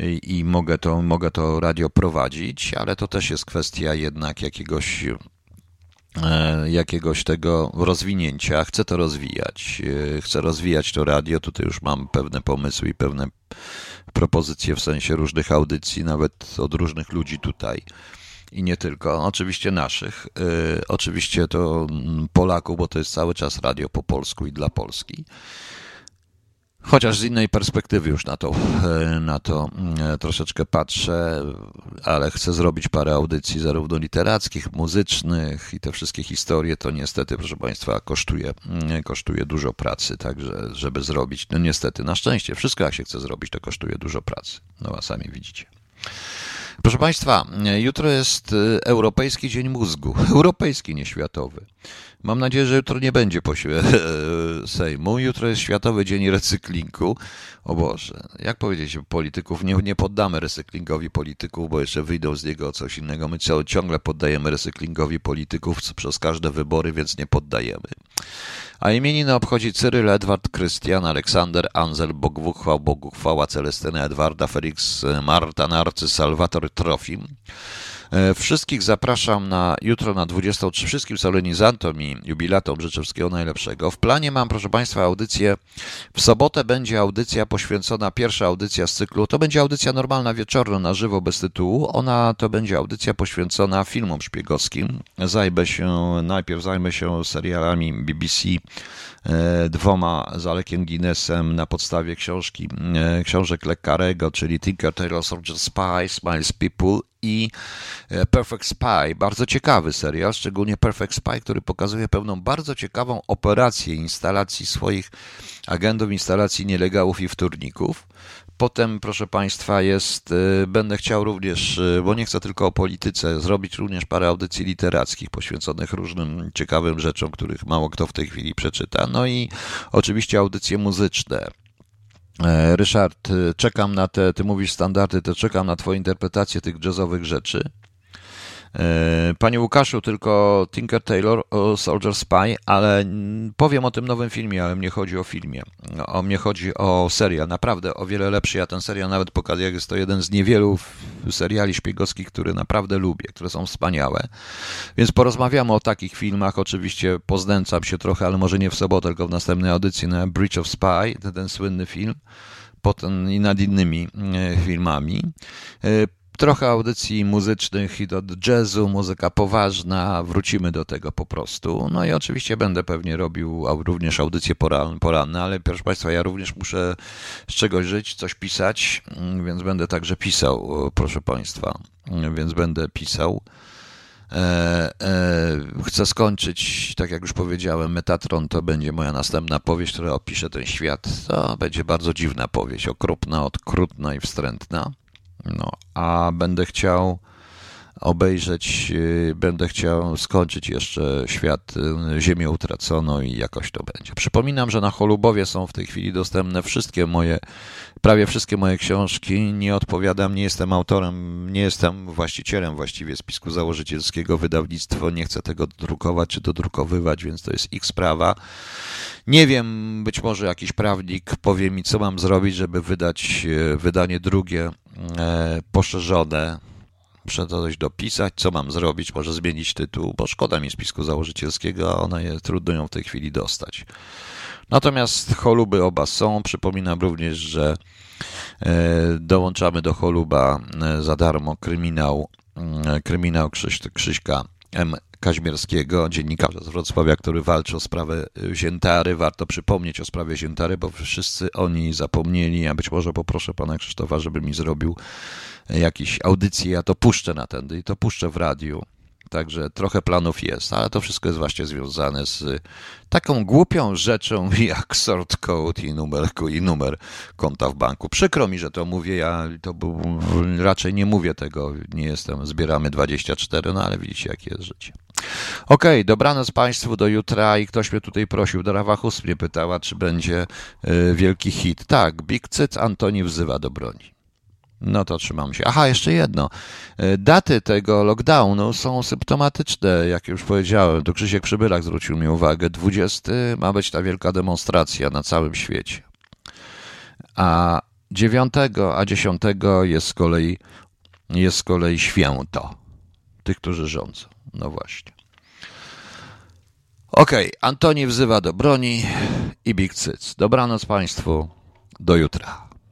i, i mogę, to, mogę to radio prowadzić, ale to też jest kwestia jednak jakiegoś e, jakiegoś tego rozwinięcia. Chcę to rozwijać. E, chcę rozwijać to radio. Tutaj już mam pewne pomysły i pewne propozycje w sensie różnych audycji, nawet od różnych ludzi tutaj i nie tylko, oczywiście naszych, y, oczywiście to mm, Polaków, bo to jest cały czas radio po polsku i dla Polski. Chociaż z innej perspektywy już na to, y, na to y, troszeczkę patrzę, ale chcę zrobić parę audycji zarówno literackich, muzycznych i te wszystkie historie, to niestety, proszę Państwa, kosztuje, kosztuje dużo pracy, także żeby zrobić, no niestety, na szczęście, wszystko jak się chce zrobić, to kosztuje dużo pracy, no a sami widzicie. Proszę Państwa, jutro jest e, Europejski Dzień Mózgu. Europejski, nie światowy. Mam nadzieję, że jutro nie będzie po Sejmu. Jutro jest Światowy Dzień Recyklingu. O Boże, jak powiedzieć polityków? Nie, nie poddamy recyklingowi polityków, bo jeszcze wyjdą z niego coś innego. My ciągle poddajemy recyklingowi polityków przez każde wybory, więc nie poddajemy. A imieniny obchodzi Cyryl, Edward, Krystian, Aleksander, Anzel, Bogwuchwał, Boguchwała, Celestyna, Edwarda, Felix, Marta, Narcy, Salwator, Trofim. E, wszystkich zapraszam na jutro na 23, wszystkim solenizantom i jubilatom życzę wszystkiego najlepszego. W planie mam, proszę Państwa, audycję. W sobotę będzie audycja poświęcona, pierwsza audycja z cyklu. To będzie audycja normalna, wieczorna, na żywo, bez tytułu. Ona to będzie audycja poświęcona filmom szpiegowskim. Zajmę się, najpierw zajmę się serialami BBC, e, dwoma z Alekiem Guinnessem na podstawie książki, e, książek Lekarego, czyli Tinker Tailor Soldier Spy, Smiles People i e, Perfect Spy. Bardzo ciekawy serial, szczególnie Perfect Spy, który pokazuje pewną bardzo ciekawą operację instalacji swoich agentów, instalacji nielegalów i wtórników. Potem, proszę Państwa, jest, e, będę chciał również, e, bo nie chcę tylko o polityce, zrobić również parę audycji literackich poświęconych różnym ciekawym rzeczom, których mało kto w tej chwili przeczyta. No i oczywiście audycje muzyczne. E, Ryszard, e, czekam na te, ty mówisz standardy, to czekam na twoją interpretację tych jazzowych rzeczy. E, panie Łukaszu, tylko Tinker Taylor Soldier Spy, ale powiem o tym nowym filmie, ale mnie chodzi o filmie. O mnie chodzi o serial, naprawdę o wiele lepszy. Ja ten serial nawet pokazuję, jest to jeden z niewielu seriali szpiegowskich, które naprawdę lubię, które są wspaniałe. Więc porozmawiamy o takich filmach. Oczywiście poznęcam się trochę, ale może nie w sobotę, tylko w następnej audycji na Bridge of Spy, ten, ten słynny film potem i nad innymi e, filmami. E, trochę audycji muzycznych i do jazzu, muzyka poważna, wrócimy do tego po prostu. No i oczywiście będę pewnie robił również audycje poranne, ale proszę Państwa, ja również muszę z czegoś żyć, coś pisać, więc będę także pisał, proszę Państwa, więc będę pisał. E, e, chcę skończyć, tak jak już powiedziałem, Metatron to będzie moja następna powieść, która opisze ten świat. To będzie bardzo dziwna powieść, okropna, odkrutna i wstrętna. No, a będę chciał obejrzeć, y, będę chciał skończyć jeszcze świat y, Ziemię utracono i jakoś to będzie. Przypominam, że na Holubowie są w tej chwili dostępne wszystkie moje, prawie wszystkie moje książki. Nie odpowiadam, nie jestem autorem, nie jestem właścicielem właściwie spisku założycielskiego wydawnictwo, nie chcę tego drukować czy dodrukowywać, więc to jest ich sprawa. Nie wiem, być może jakiś prawnik powie mi, co mam zrobić, żeby wydać y, wydanie drugie E, poszerzone, muszę to coś dopisać, co mam zrobić, może zmienić tytuł, bo szkoda mi spisku założycielskiego, a ona jest, trudno ją w tej chwili dostać. Natomiast choluby oba są. Przypominam również, że e, dołączamy do choluba e, za darmo kryminał, kryminał Krzyś, Krzyśka M. Kaźmierskiego, dziennikarza z Wrocławia, który walczy o sprawę Ziętary. Warto przypomnieć o sprawie Ziętary, bo wszyscy oni zapomnieli, a być może poproszę pana Krzysztofa, żeby mi zrobił jakieś audycje, ja to puszczę na ten i to puszczę w radiu. Także trochę planów jest, ale to wszystko jest właśnie związane z taką głupią rzeczą jak sort code i numer, i numer konta w banku. Przykro mi, że to mówię, ja to był, raczej nie mówię tego, nie jestem, zbieramy 24, no ale widzicie jakie jest życie. Okej, okay, dobranoc Państwu do jutra i ktoś mnie tutaj prosił, Dora Hus mnie pytała, czy będzie y, wielki hit. Tak, Big Cyt Antoni wzywa do broni. No to trzymam się. Aha, jeszcze jedno. Y, daty tego lockdownu są symptomatyczne, jak już powiedziałem. To Krzysiek Przybylak zwrócił mi uwagę. 20 ma być ta wielka demonstracja na całym świecie. A 9, a 10 jest z kolei, jest z kolei święto tych, którzy rządzą. No właśnie. Okej, okay, Antoni wzywa do broni i Big Cyc. Dobranoc Państwu, do jutra.